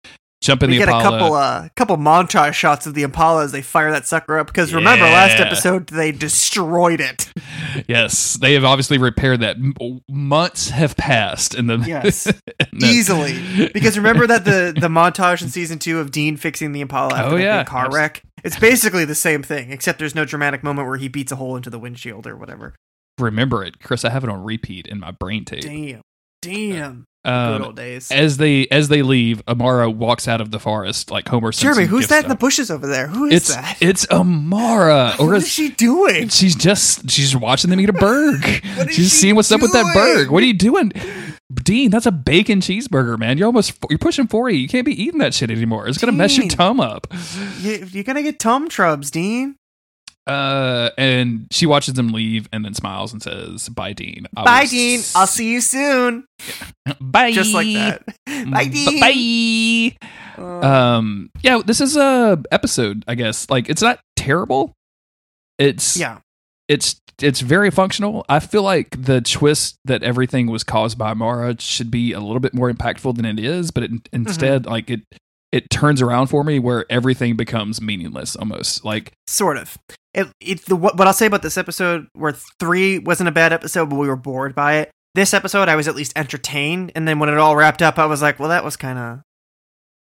jump in we the get Impala. a couple uh couple montage shots of the Impala as they fire that sucker up because remember last episode they destroyed it. yes, they have obviously repaired that. Months have passed and then Yes. the- Easily. Because remember that the the montage in season 2 of Dean fixing the Impala after Oh, the yeah. car wreck. It's basically the same thing except there's no dramatic moment where he beats a hole into the windshield or whatever. Remember it, Chris. I have it on repeat in my brain tape. Damn. Damn. Good Um, old days. as they as they leave, Amara walks out of the forest like Homer. Simpson Jeremy, who's that in the bushes over there? Who is It's that? it's Amara, or what as is she doing? She's just she's watching them eat a burg. What is she's she seeing what's up with that doing? burg. What are you doing, Dean? That's a bacon cheeseburger, man. You're almost you're pushing forty. You can't be eating that shit anymore. It's gonna mess your tum up. You, you're gonna get tum trubs, Dean. Uh, and she watches them leave and then smiles and says, "Bye, Dean. I Bye, Dean. s- I'll see you soon. Bye, Just like that. Bye, Dean. Bye. Uh, Um, yeah, this is a episode. I guess like it's not terrible. It's yeah. it's it's very functional. I feel like the twist that everything was caused by Mara should be a little bit more impactful than it is, but it, instead, like it it turns around for me where everything becomes meaningless almost. Like Sort of. It, it, the, what, what I'll say about this episode, where three wasn't a bad episode, but we were bored by it. This episode, I was at least entertained, and then when it all wrapped up, I was like, well, that was kind of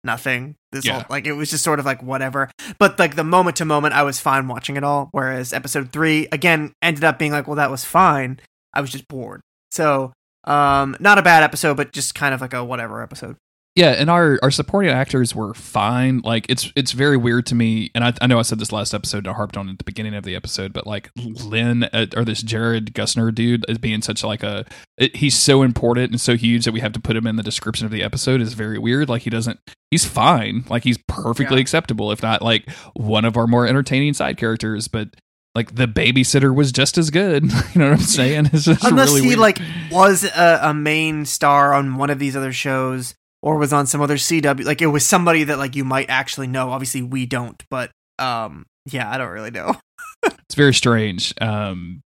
nothing. This Yeah. whole, like it was just sort of like whatever. But like the moment to moment, I was fine watching it all. Whereas episode three, again, ended up being like, well, that was fine. I was just bored. So, um, not a bad episode, but just kind of like a whatever episode. Yeah, and our our supporting actors were fine. Like it's it's very weird to me, and I, I know I said this last episode. I harped on at the beginning of the episode, but like Lynn uh, or this Jared Gertner dude is being such like a it, he's so important and so huge that we have to put him in the description of the episode is very weird. Like he doesn't he's fine. Like he's perfectly Yeah. acceptable, if not like one of our more entertaining side characters, but. Like the babysitter was just as good, you know what I'm saying? Unless really he weird. like was a, a main star on one of these other shows or was on some other CW, like it was somebody that like you might actually know. Obviously, we don't, but um, yeah, I don't really know. it's very strange um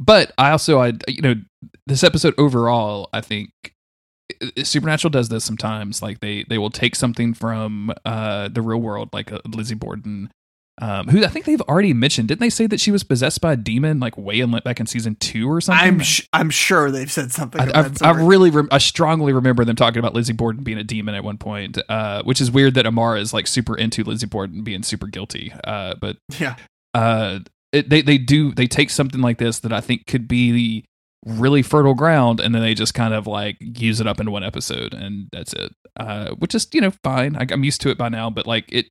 but i also i you know this episode overall i think supernatural does this sometimes like they they will take something from uh the real world like uh, lizzie borden um who i think they've already mentioned didn't they say that she was possessed by a demon like way in back in season two or something I'm sh- I'm sure they've said something. I, I, I really, rem- I strongly remember them talking about Lizzie Borden being a demon at one point, uh, which is weird that Amara is like super into Lizzie Borden being super guilty. Uh, but yeah, uh, it, they they do they take something like this that I think could be really fertile ground, and then they just kind of like use it up in one episode, and that's it. Uh, which is you know fine. I, I'm used to it by now, but like it.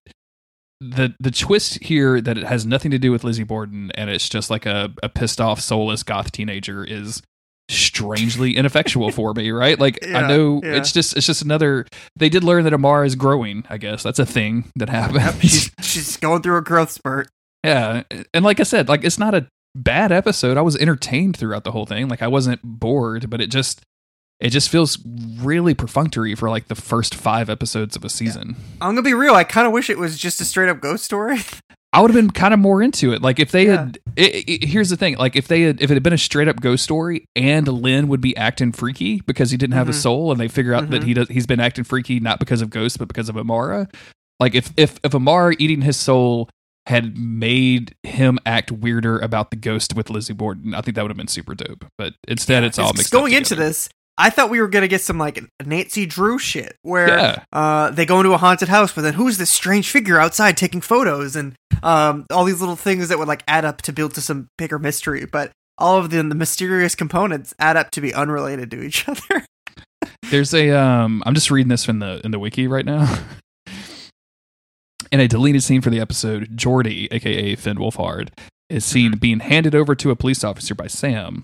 The the twist here that it has nothing to do with Lizzie Borden and it's just like a, a pissed off soulless goth teenager is strangely ineffectual for me, right? Like Yeah, I know yeah. it's just it's just another they did learn that Amara is growing, I guess. That's a thing that happens. she's she's going through a growth spurt. Yeah, and like I said, like it's not a bad episode. I was entertained throughout the whole thing. Like I wasn't bored, but it just it just feels really perfunctory for like the first five episodes of a season. I'm gonna be real. I kind of wish it was just a straight up ghost story. I would have been kind of more into it. Like if they Yeah. had, it, it- here's the thing: like if they had, if it had been a straight up ghost story, and Lynn would be acting freaky because he didn't have a Mhm. soul, and they figure out that Mhm. he does, he's been acting freaky not because of ghosts, but because of Amara. Like if if if Amara eating his soul had made him act weirder about the ghost with Lizzie Borden, I think that would have been super dope. But instead, it's all mixed. going up into this. I thought we were gonna get some like Nancy Drew shit where Yeah. uh, they go into a haunted house, but then who's this strange figure outside taking photos and um, all these little things that would like add up to build to some bigger mystery. But all of the, the mysterious components add up to be unrelated to each other. There's a um I'm just reading this in the in the wiki right now. In a deleted scene for the episode, Jordy, aka Finn Wolfhard, is seen being handed over to a police officer by Sam.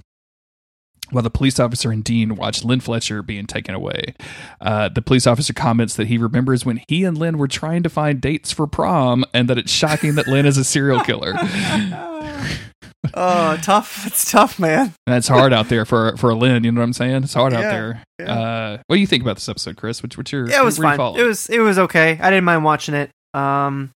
While the police officer and Dean watch Lynn Fletcher being taken away, uh, the police officer comments that he remembers when he and Lynn were trying to find dates for prom, and that it's shocking that Lynn is a serial killer. oh, tough! It's tough, man. That's hard out there for for Lynn. You know what I'm saying? It's hard out there. yeah. Uh, what do you think about this episode, Chris? What's, what's your Yeah, it was fine. It was it was okay. I didn't mind watching it. Um,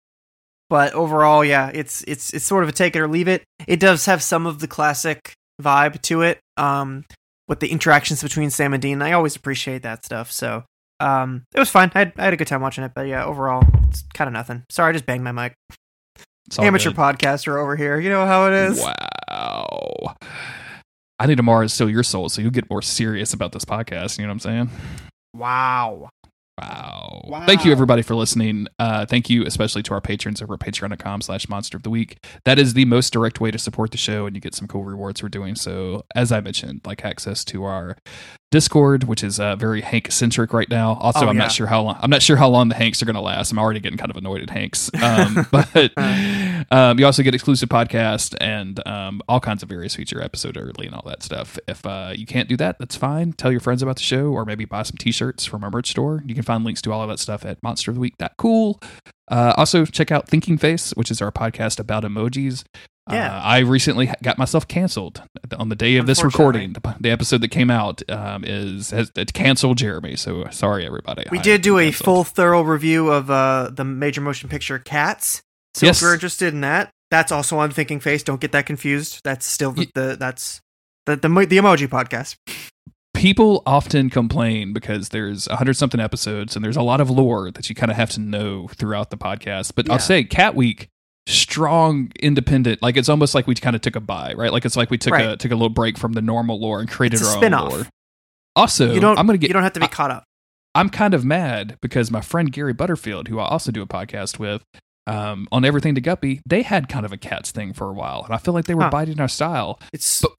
but overall, yeah, it's it's it's sort of a take it or leave it. It does have some of the classic vibe to it. Um, with the interactions between Sam and Dean, I always appreciate that stuff. So, um, it was fine. I had, I had a good time watching it. But yeah, overall, it's kind of nothing. Sorry, I just banged my mic. Amateur good. podcaster over here. You know how it is. Wow. I think tomorrow is still your soul, so you'll get more serious about this podcast. You know what I'm saying? Wow. Wow. Wow. Thank you everybody for listening. Uh, thank you especially to our patrons over at patreon.com slash monster of the week. That is the most direct way to support the show and you get some cool rewards for doing so. As I mentioned, like access to our Discord, which is uh, very Hank centric right now. Also, Oh, I'm yeah. not sure how long I'm not sure how long the Hanks are gonna last. I'm already getting kind of annoyed at Hanks. Um, but um, you also get exclusive podcast and um, all kinds of various feature episode early and all that stuff. If uh, you can't do that, that's fine. Tell your friends about the show or maybe buy some t-shirts from our merch store. You can find links to all of that stuff at monsteroftheweek.cool. Uh, also, check out Thinking Face, which is our podcast about emojis. Yeah. Uh, I recently got myself canceled on the day of this recording. The, episode that came out um, is has it canceled Jeremy. So sorry, everybody. We I did do a full, thorough review of uh, the major motion picture Cats. So Yes. if you're interested in that, that's also on Thinking Face. Don't get that confused. That's still the, the that's the, the the emoji podcast. people often complain because there's a hundred something episodes and there's a lot of lore that you kind of have to know throughout the podcast. But Yeah. I'll say Cat Week, strong, independent. Like it's almost like we kind of took a buy, right? Like it's like we took a took a little break from the normal lore and created It's a our own spin-off. lore. Also, you don't. I'm gonna get. You don't have to be I- caught up. I'm kind of mad because my friend Gary Butterfield, who I also do a podcast with, um, on Everything to Guppy, they had kind of a cats thing for a while, and I feel like they were Huh. biting our style. It's But-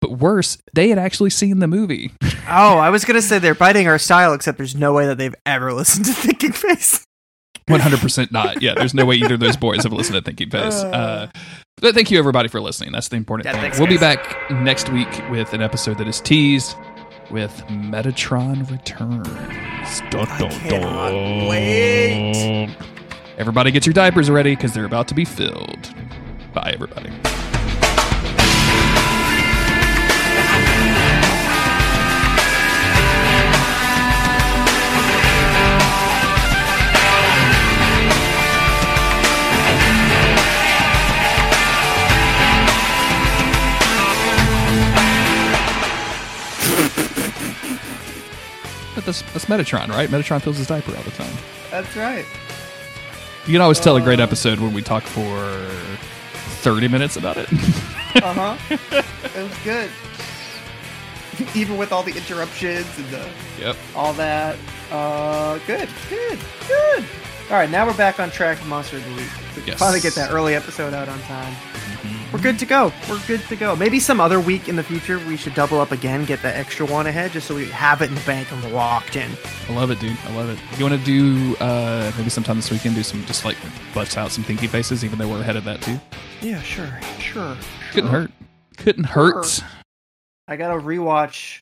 But worse, they had actually seen the movie. oh, I was gonna say they're biting our style, except there's no way that they've ever listened to Thinking Face. One hundred percent not. Yeah, there's no way either of those boys have listened to Thinking Face. Uh, but thank you everybody for listening. That's the important Yeah, thing. thanks, we'll be back next week with an episode that is teased with Metatron Returns. Dun, dun, cannot dun. wait. Everybody, get your diapers ready because they're about to be filled. Bye, everybody. That's, that's Metatron, right? Metatron fills his diaper all the time. That's right. You can always tell a great episode when we talk for 30 minutes about it. Uh huh. it was good. Even with all the interruptions and the yep. all that. Uh, good, good, good. All right, now we're back on track with Monster of the Week. We Yes. finally get that early episode out on time. We're good to go. We're good to go. Maybe some other week in the future we should double up again, get that extra one ahead, just so we have it in the bank and we're locked in. I love it, dude. I love it. You want to do uh, maybe sometime this weekend, do some just like bust out some thinky faces, even though we're ahead of that too. Yeah, sure, sure. Couldn't hurt. Couldn't hurt. Sure. I gotta rewatch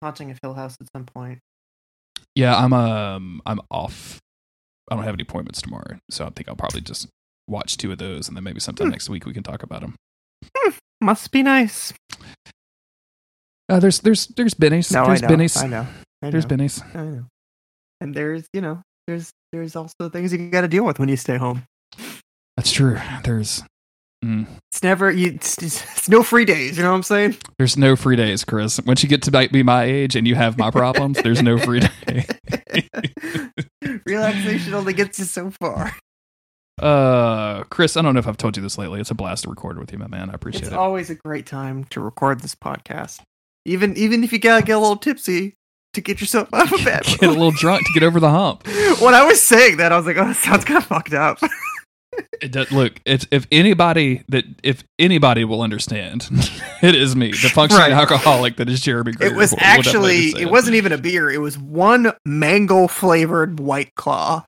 Haunting of Hill House at some point. Yeah, I'm um I'm off. I don't have any appointments tomorrow, so I think I'll probably just watch two of those, and then maybe sometime next week we can talk about them. Must be nice. Uh, there's there's there's bennies. No, there's I know. bennies. I know. I There's know. bennies. I know. And there's, you know, there's there's also things you got to deal with when you stay home. That's true. There's mm, It's never you. It's, it's, it's no free days. You know what I'm saying? there's no free days, Chris. Once you get to be my age and you have my problems, there's no free day. Relaxation only gets you so far. Uh, Chris, I don't know if I've told you this lately. It's a blast to record with you, my man. I appreciate It's it. always a great time to record this podcast. Even even if you gotta get a little tipsy to get yourself out of bed. get a little drunk to get over the hump. when I was saying that, I was like, "Oh, that sounds kind of fucked up." It does, look, it's if anybody that if anybody will understand, it is me, the functioning Right. alcoholic that is Jeremy. it was actually it wasn't even a beer. It was one mango flavored White Claw.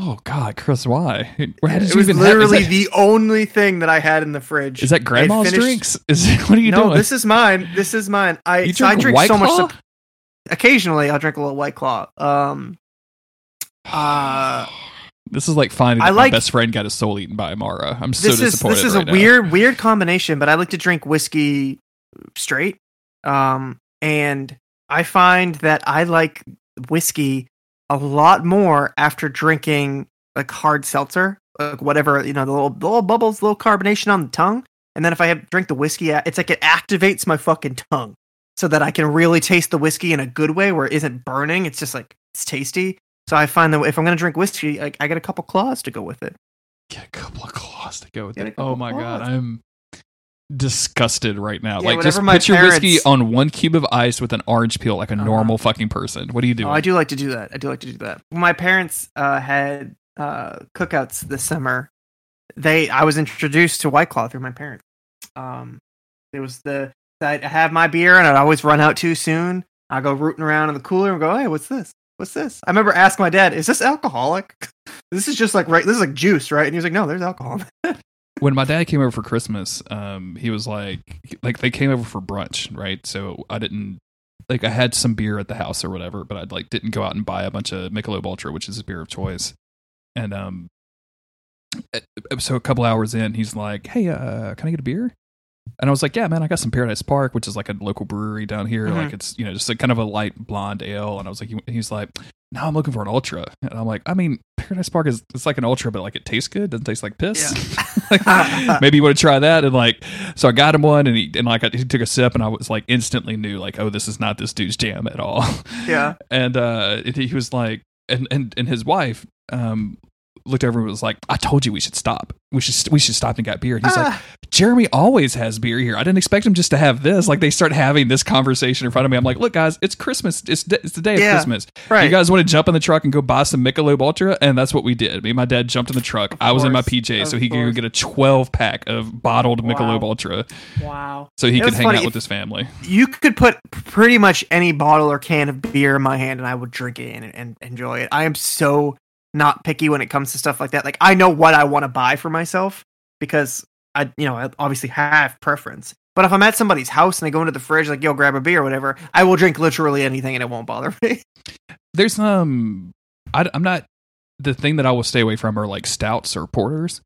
Oh God, Chris, why? How did it you was even have- literally is that, the only thing that I had in the fridge. is that grandma's finished- drinks? Is what are you no, doing? this is mine. This is mine. I you so I drink drink so much. Occasionally, I'll drink a little White Claw. Um, uh, This is like finding I like- my best friend got his soul eaten by Amara. I'm so this is this is right a now. weird weird combination, but I like to drink whiskey straight. Um, and I find that I like whiskey a lot more after drinking like hard seltzer, like whatever you know, the little the little bubbles, little carbonation on the tongue. And then if I have drink the whiskey, it's like it activates my fucking tongue so that I can really taste the whiskey in a good way where it isn't burning. It's just like it's tasty. So I find that if I'm gonna drink whiskey, like, I get a couple claws to go with it. Get a couple of claws to go with Get it. Oh my god. I'm disgusted right now. Yeah, like just put your whiskey on one cube of ice with an orange peel like a Uh-huh. normal fucking person. What do you do? Oh, I do like to do that. I do like to do that. My parents uh, had uh, cookouts this summer, they I was introduced to White Claw through my parents. Um, it was the I'd have my beer and I'd always run out too soon. I go rooting around in the cooler and go, "Hey, what's this? What's this?" I remember asking my dad, "Is this alcoholic? this is just like right. This is like juice, right?" And he was like, "No, there's alcohol." When my dad came over for Christmas, um, he was like, like they came over for brunch, right? So I didn't like I had some beer at the house or whatever, but I like didn't go out and buy a bunch of Michelob Ultra, which is his beer of choice. And um, so a couple hours in, he's like, "Hey, uh, can I get a beer?" And I was like, "Yeah, man, I got some Paradise Park, which is like a local brewery down here. Mhm. Like it's you know just a kind of a light blonde ale." And I was like, "He's like." No, I'm looking for an ultra, and I'm like, I mean, Paradise Park is it's like an ultra, but like it tastes good. Doesn't taste like piss. like, maybe you want to try that and like so i got him one and he and like I, he took a sip and i was like instantly knew like oh this is not this dude's jam at all yeah, and uh it- he was like and and and his wife um looked over and was like i told you we should stop we should we should stop and get beer and he's like Ah, jeremy always has beer here i didn't expect him just to have this like they start having this conversation in front of me i'm like look guys it's christmas it's, it's the day of Yeah, christmas right. you guys want to jump in the truck and go buy some Michelob Ultra? And that's what we did. Me and my dad jumped in the truck. I was in my PJ, so of he could get a 12 pack of bottled Wow. Michelob Ultra wow. so he It could hang funny, out with his family. you could put pretty much any bottle or can of beer in my hand and I would drink it and, and enjoy it. I am so not picky when it comes to stuff like that. Like I know what I want to buy for myself because I you know, I obviously have preference. But if I'm at somebody's house and they go into the fridge like, yo, grab a beer or whatever, I will drink literally anything and it won't bother me. There's um, I, am not the thing that I will stay away from are like stouts or porters.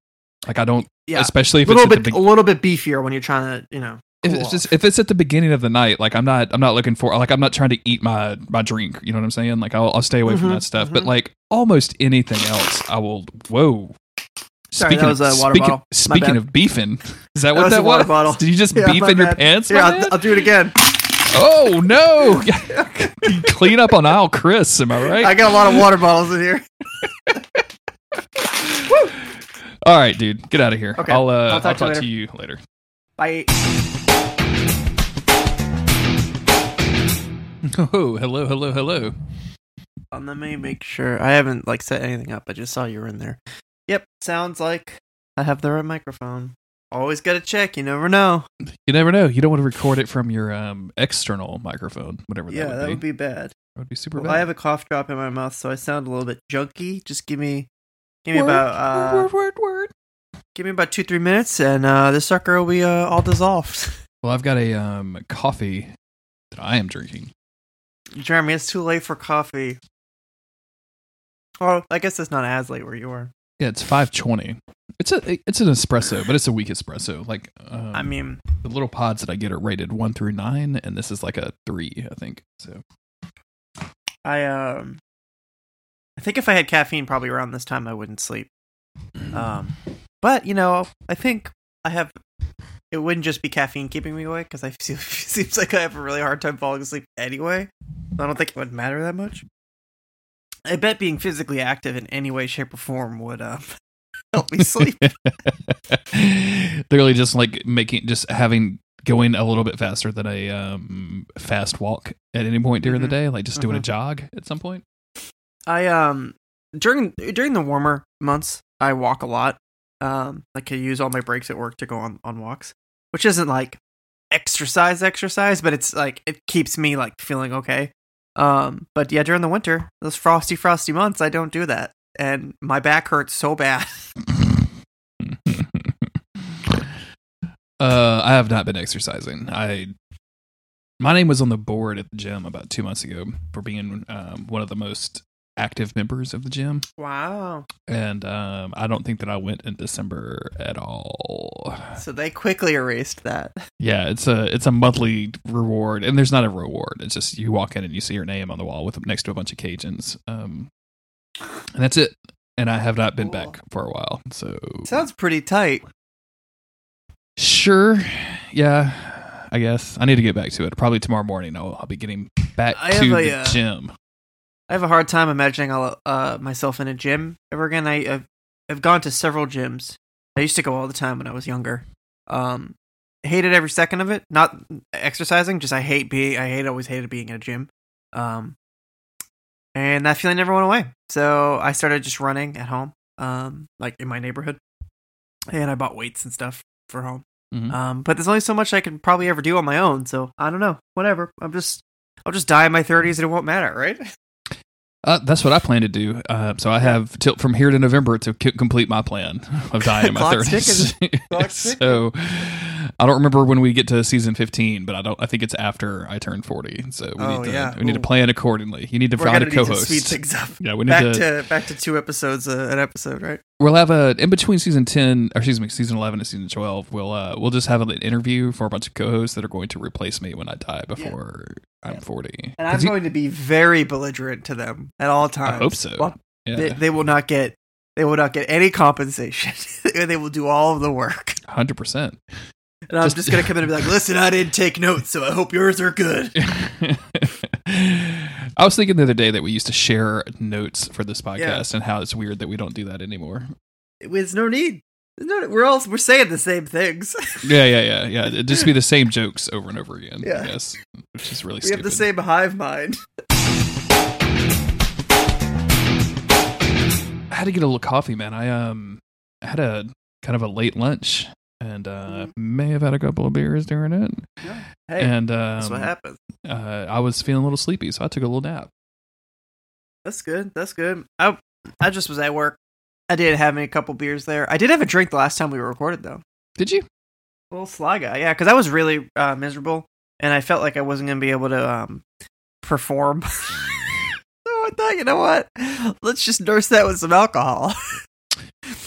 Like I don't, yeah. especially if a it's little bit be- a little bit beefier when you're trying to, you know. If it's just if it's at the beginning of the night. Like I'm not, I'm not looking for like I'm not trying to eat my my drink. You know what I'm saying? Like I'll, I'll stay away from Mhm, that stuff. But mhm. like almost anything else, I will. Whoa. Sorry, was of, speaking, bottle. Speaking of beefing, is that, That what that a water was? bottle. Did you just Yeah, beef in your pants? My I'll. I'll do it again. Oh no! Clean up on aisle Chris, am I right? I got a lot of water bottles in here. All right, dude, get out of here. Okay, I'll uh, I'll I'll talk talk, to to you later. Bye. Oh, hello, hello, hello. Um, let me make sure. I haven't like set anything up. I just saw you were in there. Yep, sounds like I have the right microphone. Always got to check. You never know. You never know. You don't want to record it from your um, external microphone, whatever that yeah, would that be. would be bad. That would be super Well, bad. I have a cough drop in my mouth, so I sound a little bit junky. Just give me, give me word, about, uh, word, word, word. give me about two, three minutes, and uh, this sucker will be uh, all dissolved. Well, I've got a um, coffee that I am drinking. Jeremy, it's too late for coffee. Well, I guess it's not as late where you are. Yeah, it's five twenty. It's a it's an espresso, but it's a weak espresso. Like um, I mean, the little pods that I get are rated one through nine, and this is like a three, I think. So I um, I think if I had caffeine probably around this time, I wouldn't sleep. Um, but you know, I think I have. It wouldn't just be caffeine keeping me awake because I feel seems like I have a really hard time falling asleep anyway. I don't think it would matter that much. I bet being physically active in any way, shape, or form would uh, help me sleep. literally just like making just having going a little bit faster than a um, fast walk at any point during Mhm. the day, like just doing a Mhm. jog at some point. I um during during the warmer months, I walk a lot. Um, like I use all my breaks at work to go on on walks, which isn't like exercise exercise, but it's like it keeps me like feeling okay. Um, but yeah, during the winter, those frosty frosty months, I don't do that, and my back hurts so bad. uh, I have not been exercising. I my name was on the board at the gym about two months ago for being um, one of the most active members of the gym, Wow! and um, I don't think that I went in December at all. So they quickly erased that. Yeah, it's a it's a monthly reward, and there's not a reward. It's just you walk in and you see your name on the wall with next to a bunch of Cajuns, um, and that's it. And I have not been Cool. back for a while, so Sounds pretty tight. sure, yeah, I guess I need to get back to it. Probably tomorrow morning. I'll, I'll be getting back I to a, the uh, gym. I have a hard time imagining I'll, uh, myself in a gym ever again. I, I've, I've gone to several gyms. I used to go all the time when I was younger. Um, hated every second of it. Not exercising, just I hate being. I hate always hated being in a gym. Um, and that feeling never went away. So I started just running at home, um, like in my neighborhood, and I bought weights and stuff for home. Mhm. Um, but there's only so much I can probably ever do on my own. So I don't know. Whatever. I'm just. I'll just die in my 30s and it won't matter, right? Uh, that's what I plan to do. Uh, so I have till from here to November to c- complete my plan of dying in my thirties. So I don't remember when we get to season fifteen, but I don't. I think it's after I turn forty. So we Oh, need to yeah. we need to plan accordingly. You need to We're find a need to co-host. speed things up. Yeah, we need back to, to back to two episodes uh, an episode, right? We'll have a in between season ten, or excuse me, season eleven and season twelve. We'll uh we'll just have an interview for a bunch of co-hosts that are going to replace me when I die before I'm Yeah. forty. And I'm you- going to be very belligerent to them at all times. I hope so. Well, yeah, they, they will not get they will not get any compensation. they will do all of the work. hundred percent. And I'm Just- just, gonna come in and be like, "Listen, I didn't take notes, so I hope yours are good." I was thinking the other day that we used to share notes for this podcast and how it's weird that we don't do that anymore. There's no need. No, we're all we're saying the same things. Yeah, yeah, yeah, yeah. It'd just be the same jokes over and over again, Yeah. I guess, which is really we stupid. have the same hive mind. I had to get a little coffee, man. I um I had a kind of a late lunch and uh may have had a couple of beers during it. Hey, and um, that's what happens. uh, I was feeling a little sleepy, so I took a little nap. That's good. That's good. I I just was at work. I didn't have me a couple beers there. I did have a drink the last time we recorded though. Did you? little sly guy, yeah, because I was really uh, miserable, and I felt like I wasn't gonna be able to um, perform. so I thought, you know what? Let's just nurse that with some alcohol.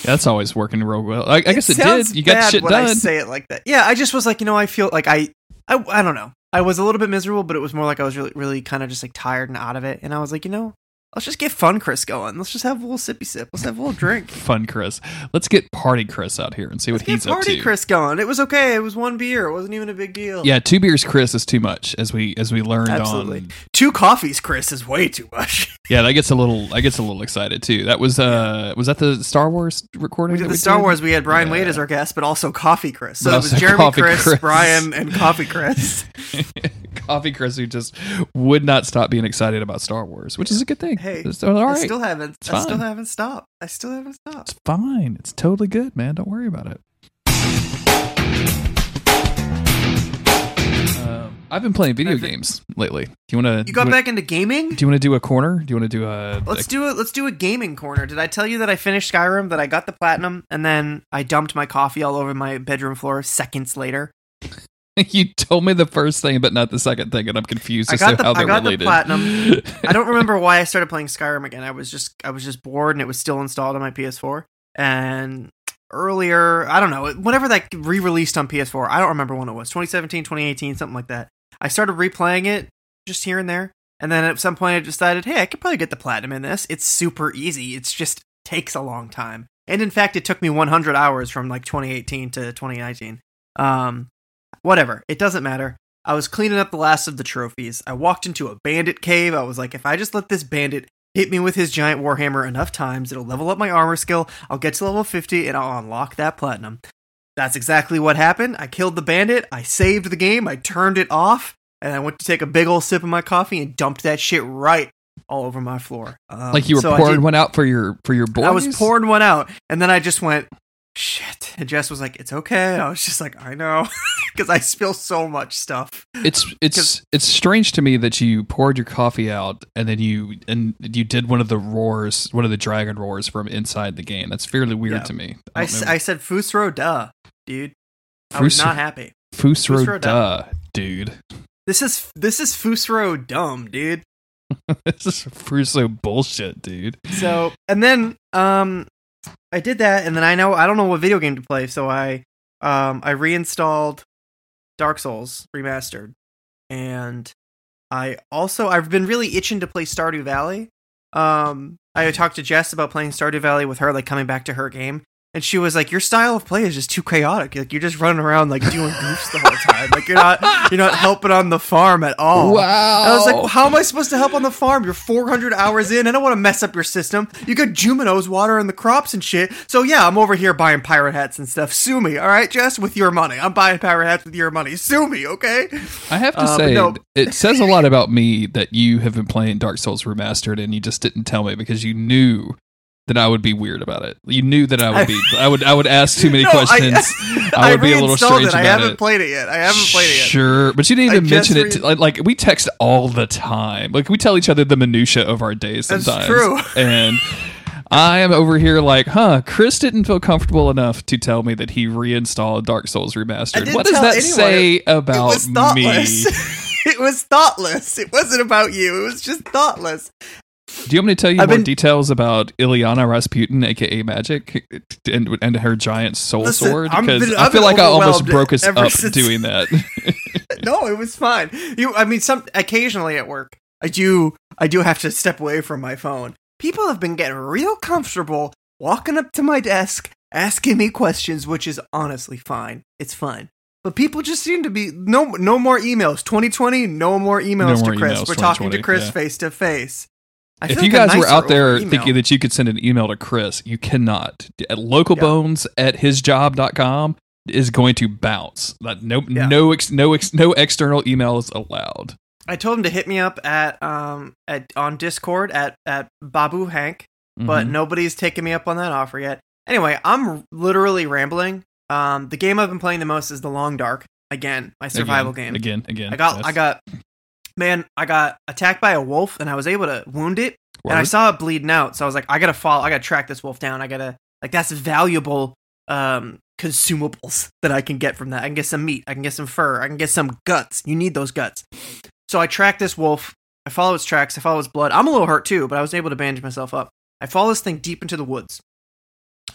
That's always working real well. I, I guess it, sounds did. You got shit when I done. say it like that. Yeah, I just was like, you know, I feel like I, I, I don't know. I was a little bit miserable, but it was more like I was really, really kind of just like tired and out of it. And I was like, you know, let's just get fun, Chris, going. Let's just have a little sippy sip. Let's have a little drink. Fun, Chris. Let's get Party Chris out here and see what Let's he's get party up to. Chris going. It was okay. It was one beer. It wasn't even a big deal. Yeah, two beers, Chris, is too much. As we as we learned Absolutely. on. Two coffees, Chris, is way too much. Yeah, that gets a little. I gets a little excited too. That was uh was that the Star Wars recording? We did the Star Wars. We had Brian Yeah. Wade as our guest, but also Coffee Chris. So it was Jeremy Chris, Chris. Brian, and Coffee Chris. Coffee Chris, who just would not stop being excited about Star Wars, which is a good thing. Hey, it's all right. I still haven't. It's I still haven't stopped. I still haven't stopped. it's fine. It's totally good, man. Don't worry about it. Um, I've been playing video games lately. Do you want to? You got back into gaming? Do you want to do a corner? Do you want to do a? Let's do it. Let's do a gaming corner. Did I tell you that I finished Skyrim? That I got the platinum, and then I dumped my coffee all over my bedroom floor seconds later. you told me the first thing, but not the second thing, and I'm confused I as to the- how I they're got the related. platinum. I don't remember why I started playing Skyrim again. I was just I was just bored, and it was still installed on my PS4. and earlier, I don't know, whenever that re-released on PS4, I don't remember when it was, 2017, 2018, something like that. I started replaying it just here and there, and then at some point I decided, hey, I could probably get the platinum in this. It's super easy. It's just takes a long time. And in fact, it took me 100 hours from like 2018 to 2019. Um, whatever. It doesn't matter. I was cleaning up the last of the trophies. I walked into a bandit cave. I was like, if I just let this bandit hit me with his giant warhammer enough times, it'll level up my armor skill. I'll get to level 50 and I'll unlock that platinum. That's exactly what happened. I killed the bandit. I saved the game. I turned it off. And I went to take a big old sip of my coffee and dumped that shit right all over my floor. Um, like you were so pouring did- one out for your for your boys. I was pouring one out, and then I just went, shit. And Jess was like, it's okay. And I was just like, I know. Because I spill so much stuff. It's it's it's strange to me that you poured your coffee out and then you and you did one of the roars, one of the dragon roars from inside the game. That's fairly weird Yeah. to me. I, don't s-. I said, Fusro, duh, dude. I was Fusro- not happy. Fusro Fusro duh, dude. This is this is Fusro dumb, dude. this is Fusro bullshit, dude. So and then um I did that and then I know I don't know what video game to play, so I um I reinstalled Dark Souls remastered. And I also I've been really itching to play Stardew Valley. Um I talked to Jess about playing Stardew Valley with her, like coming back to her game. And she was like, "Your style of play is just too chaotic. Like you're just running around like doing goofs the whole time. Like you're not you're not helping on the farm at all." Wow. And I was like, well, how am I supposed to help on the farm? You're 400 hours in. I don't want to mess up your system. You got Junimos watering the crops and shit. So yeah, I'm over here buying pirate hats and stuff. Sue me, all right, Jess, with your money. I'm buying pirate hats with your money. Sue me, okay? I have to Uh, say, no. it says a lot about me that you have been playing Dark Souls Remastered and you just didn't tell me because you knew that I would be weird about it. You knew that I would be. I would. I would ask too many No, I- questions. I, would be a little strange it. about I haven't it. played it yet. I haven't played it yet. Sure, but you didn't even mention it. To, like, like we text all the time. Like we tell each other the minutia of our days That's sometimes. true. And I am over here like, huh? Chris didn't feel comfortable enough to tell me that he reinstalled Dark Souls Remastered. What does that say It about was me? it was thoughtless. It wasn't about you. It was just thoughtless. Do you want me to tell you I've more been- details about Illyana Rasputin, aka Magik, and and her giant soul Listen, sword? Because I feel like I almost broke us up since- doing that. no, it was fine. You, I mean, some occasionally at work, I do, I do have to step away from my phone. People have been getting real comfortable walking up to my desk, asking me questions, which is honestly fine. It's fine. But people just seem to be no, no more emails. 2020, no more emails more to Chris. emails, We're talking to Chris face to face. I if you like guys were out there thinking that you could send an email to Chris, you cannot. At localbones at hisjob.com is going to bounce. Like, no, Yeah. no, ex, no, ex, no external emails allowed. I told him to hit me up at um at on Discord at at Babu Hank, but Mhm. nobody's taken me up on that offer yet. Anyway, I'm literally rambling. Um, the game I've been playing the most is The Long Dark. Again, my survival again, game. Again, again. I got yes. I got man, I got attacked by a wolf and I was able to wound it and I saw it bleeding out. So I was like, I gotta follow. I gotta track this wolf down. I gotta like that's valuable um consumables that I can get from that. I can get some meat. I can get some fur. I can get some guts. You need those guts. So I track this wolf. I follow its tracks. I follow its blood. I'm a little hurt too, but I was able to bandage myself up. I follow this thing deep into the woods.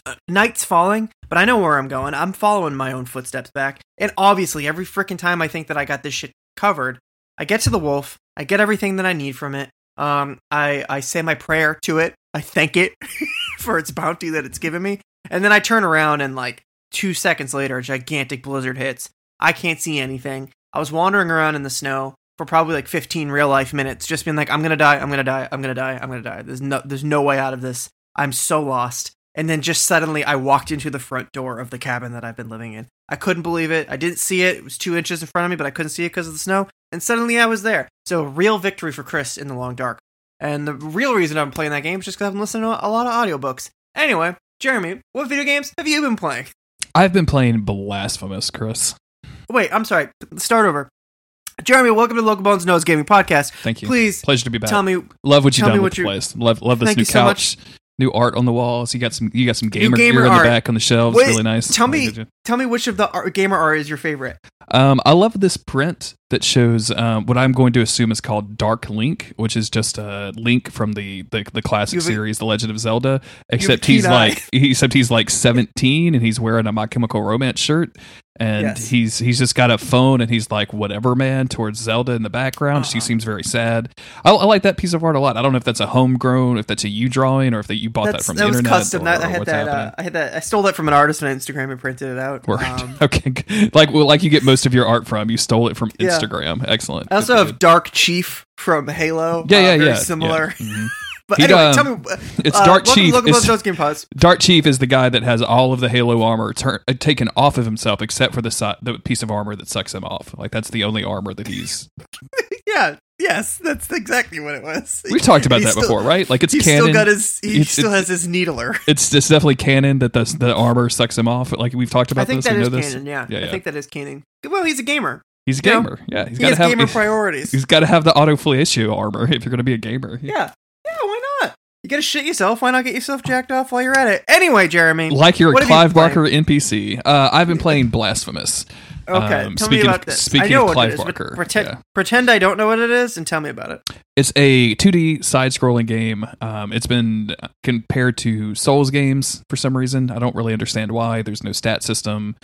Uh, night's falling, but I know where I'm going. I'm following my own footsteps back. And obviously, every freaking time I think that I got this shit covered, I get to the wolf. I get everything that I need from it. Um, I I say my prayer to it. I thank it for its bounty that it's given me, and then I turn around and like two seconds later, a gigantic blizzard hits. I can't see anything. I was wandering around in the snow for probably like 15 real life minutes, just being like, I'm gonna die, I'm gonna die, I'm gonna die, I'm gonna die. There's no there's no way out of this. I'm so lost. And then just suddenly I walked into the front door of the cabin that I've been living in. I couldn't believe it. I didn't see it. It was two inches in front of me, but I couldn't see it because of the snow. And suddenly I was there. So real victory for Chris in the long dark. And the real reason I'm playing that game is just because I've been listening to a lot of audiobooks. Anyway, Jeremy, what video games have you been playing? I've been playing Blasphemous, Chris. Wait, I'm sorry. Start over. Jeremy, welcome to Local Bones Nose Gaming Podcast. Thank you. Please Pleasure to be back. tell me love what you've done with the place. Love, love this new you so couch, new art on the walls. You got some, you got some gamer, gamer gear in art. the back on the shelves. Wait, really nice. tell me-. Tell me which of the ar- gamer art is your favorite. Um, I love this print that shows um, what I'm going to assume is called Dark Link, which is just a Link from the the, the classic a- series, The Legend of Zelda. Except he's eye. like except he's like 17 and he's wearing a My Chemical Romance shirt, and Yes. he's he's just got a phone and he's like whatever man towards Zelda in the background. She Uh-huh. seems very sad. I, I like that piece of art a lot. I don't know if that's a homegrown, if that's a you drawing, or if that you bought that That's, from that the was internet. custom. or- That, I had that. Uh. I had that. I stole that from an artist on Instagram and printed it out. Word. Um, okay, like well, like you get most of your art from. You stole it from Yeah. Instagram. Excellent. I also Good, have. Dark Chief from Halo. Yeah, uh, yeah, very yeah. Similar. yeah. Mhm. But anyway, um, tell me. uh, It's uh, Dark welcome, Chief. Welcome those game pods. Dark Chief is the guy that has all of the Halo armor turn, uh, taken off of himself, except for the si- the piece of armor that sucks him off. Like that's the only armor that he's. Yeah. Yes, that's exactly what it was. We've talked about He's that still- he right? Like it's He's canon. still got his. He It's- still it's- has his needler. it's it's definitely canon that the the armor sucks him off. Like we've talked about I think this. that we is know this. canon. Yeah. Yeah, I yeah. think that is canon. Well, he's a gamer. He's a you know, gamer. yeah, he's He got to has have. gamer priorities. he's got to have the auto fellatio armor if you're going to be a gamer. Yeah. Yeah. Why not? You gotta shit yourself. Why not get yourself jacked off while you're at it? Anyway, Jeremy. Like you're What a have you Clive been Barker NPC. Uh, I've been playing Blasphemous. Okay, Um, tell speaking me of- about this. speaking I know of what Clive it is, Barker, Pretend, yeah. pretend I don't know what it is, and tell me about it. It's a 2D side-scrolling game. Um, it's been compared to Souls games for some reason. I don't really understand why. There's no stat system.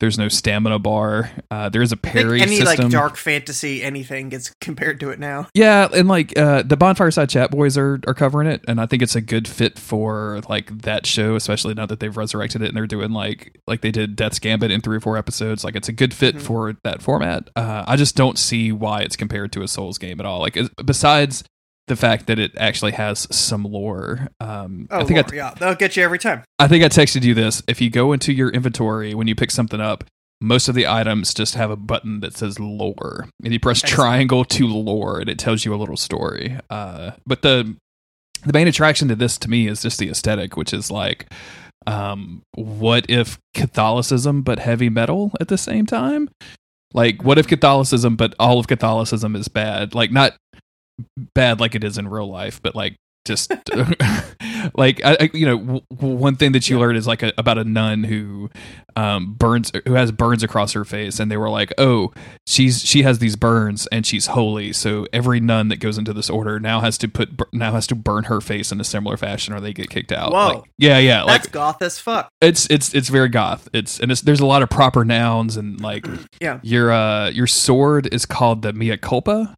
There's no stamina bar. Uh, there is a parry any system. like dark fantasy anything gets compared to it now. Yeah, and like uh, the Bonfire Side Chat Boys are are covering it, and I think it's a good fit for like that show, especially now that they've resurrected it and they're doing like like they did Death's Gambit in three or four episodes. Like it's a good fit Mhm. for that format. Uh, I just don't see why it's compared to a Souls game at all. Like besides the fact that it actually has some lore. Um, Oh, I think I, Lord, yeah, they'll get you every time. I think I texted you this. If you go into your inventory when you pick something up, most of the items just have a button that says lore, and you press Excellent. triangle to lore, and it tells you a little story. Uh, but the the main attraction to this to me is just the aesthetic, which is like, um, what if Catholicism but heavy metal at the same time? Like, what if Catholicism but all of Catholicism is bad? Like, not bad like it is in real life, but like just like I, I you know w- one thing that you learn is like a, about a nun who um burns who has burns across her face and they were like oh she's she has these burns and she's holy so every nun that goes into this order now has to put now has to burn her face in a similar fashion or they get kicked out Whoa. Like, yeah yeah That's like goth as fuck. it's it's it's very goth it's and it's there's a lot of proper nouns and like Yeah. your uh your sword is called the mea culpa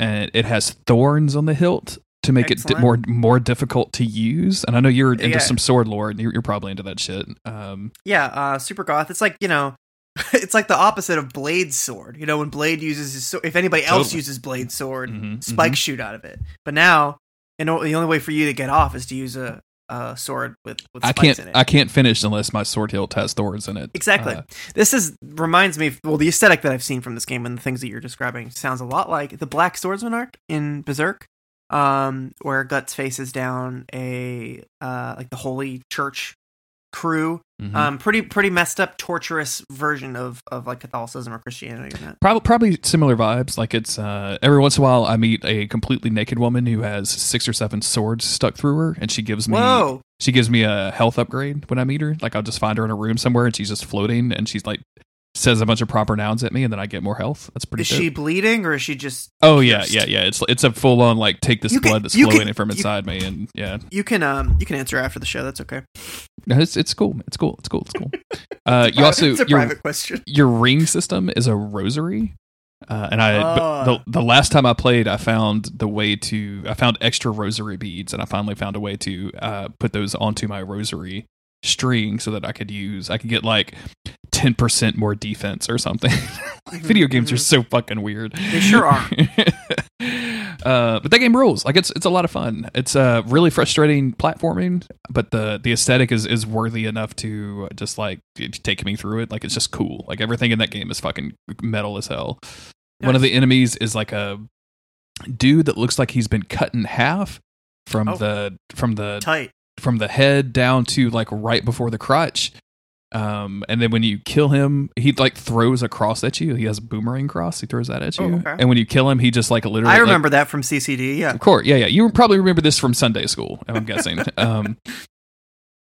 and it has thorns on the hilt to make it di- more more difficult to use and i know you're into Yeah. some sword lore and you're, you're probably into that shit um Yeah, uh, super goth. It's like you know, it's like the opposite of Blade's sword. You know, when Blade uses his sword, if anybody else uses Blade's sword, mhm, spikes shoot out of it. But now, know, the only way for you to get off is to use a, a sword with, with i can't in it. i can't finish unless my sword hilt has thorns in it Exactly. Uh, this is reminds me. Well, the aesthetic that I've seen from this game and the things that you're describing sounds a lot like the Black Swordsman arc in Berserk, um, where Guts faces down a uh, like the Holy Church crew. mhm. Um, pretty pretty messed up, torturous version of of like Catholicism or Christianity. Probably, probably similar vibes. Like it's uh, every once in a while, I meet a completely naked woman who has six or seven swords stuck through her, and she gives me Whoa! she gives me a health upgrade when I meet her. Like I'll just find her in a room somewhere, and she's just floating, and she's like says a bunch of proper nouns at me, and then I get more health. That's pretty. Is dope. she bleeding or is she just? Oh yeah, yeah, yeah. It's it's a full on like take this You can- blood that's flowing can- from you- inside me, and yeah, You can um you can answer after the show. That's okay. No, it's it's cool. It's cool. It's cool. It's cool. Uh, you also it's a your private question. your ring system is a rosary. Uh, and I, Ah. the the last time I played, I found the way to I found extra rosary beads, and I finally found a way to uh, put those onto my rosary string so that I could use I could get like ten percent more defense or something. like, video games are mhm. so fucking weird. They sure are. uh, but that game rules. Like it's it's a lot of fun. It's uh really frustrating platforming, but the the aesthetic is is worthy enough to just like take me through it. Like it's just cool. Like everything in that game is fucking metal as hell. One of the enemies is like a dude that looks like he's been cut in half from Oh. the from the Tight. from the head down to like right before the crotch. Um, and then when you kill him, he like throws a cross at you. He has a boomerang cross. He throws that at you. Oh, okay. And when you kill him, he just like literally. I like- remember that from CCD. Yeah. of course, yeah, yeah. You probably remember this from Sunday school. I'm guessing. um,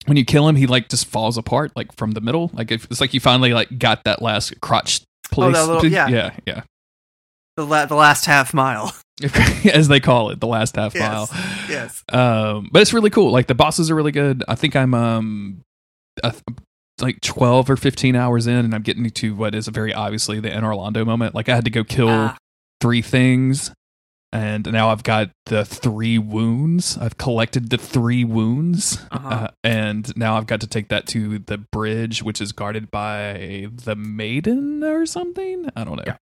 when you kill him, he like just falls apart like from the middle. Like if, it's like you finally like got that last crotch place. Oh, that little- yeah. yeah, yeah. The la- the last half mile. As they call it, the last half Yes. mile. Yes. Um, but it's really cool. Like the bosses are really good. I think I'm um, uh, like twelve or fifteen hours in, and I'm getting to what is a very obviously the in Orlando moment. Like I had to go kill Ah. three things, and now I've got the three wounds. I've collected the three wounds, Uh-huh. uh, and now I've got to take that to the bridge, which is guarded by the maiden or something. I don't know. Yeah.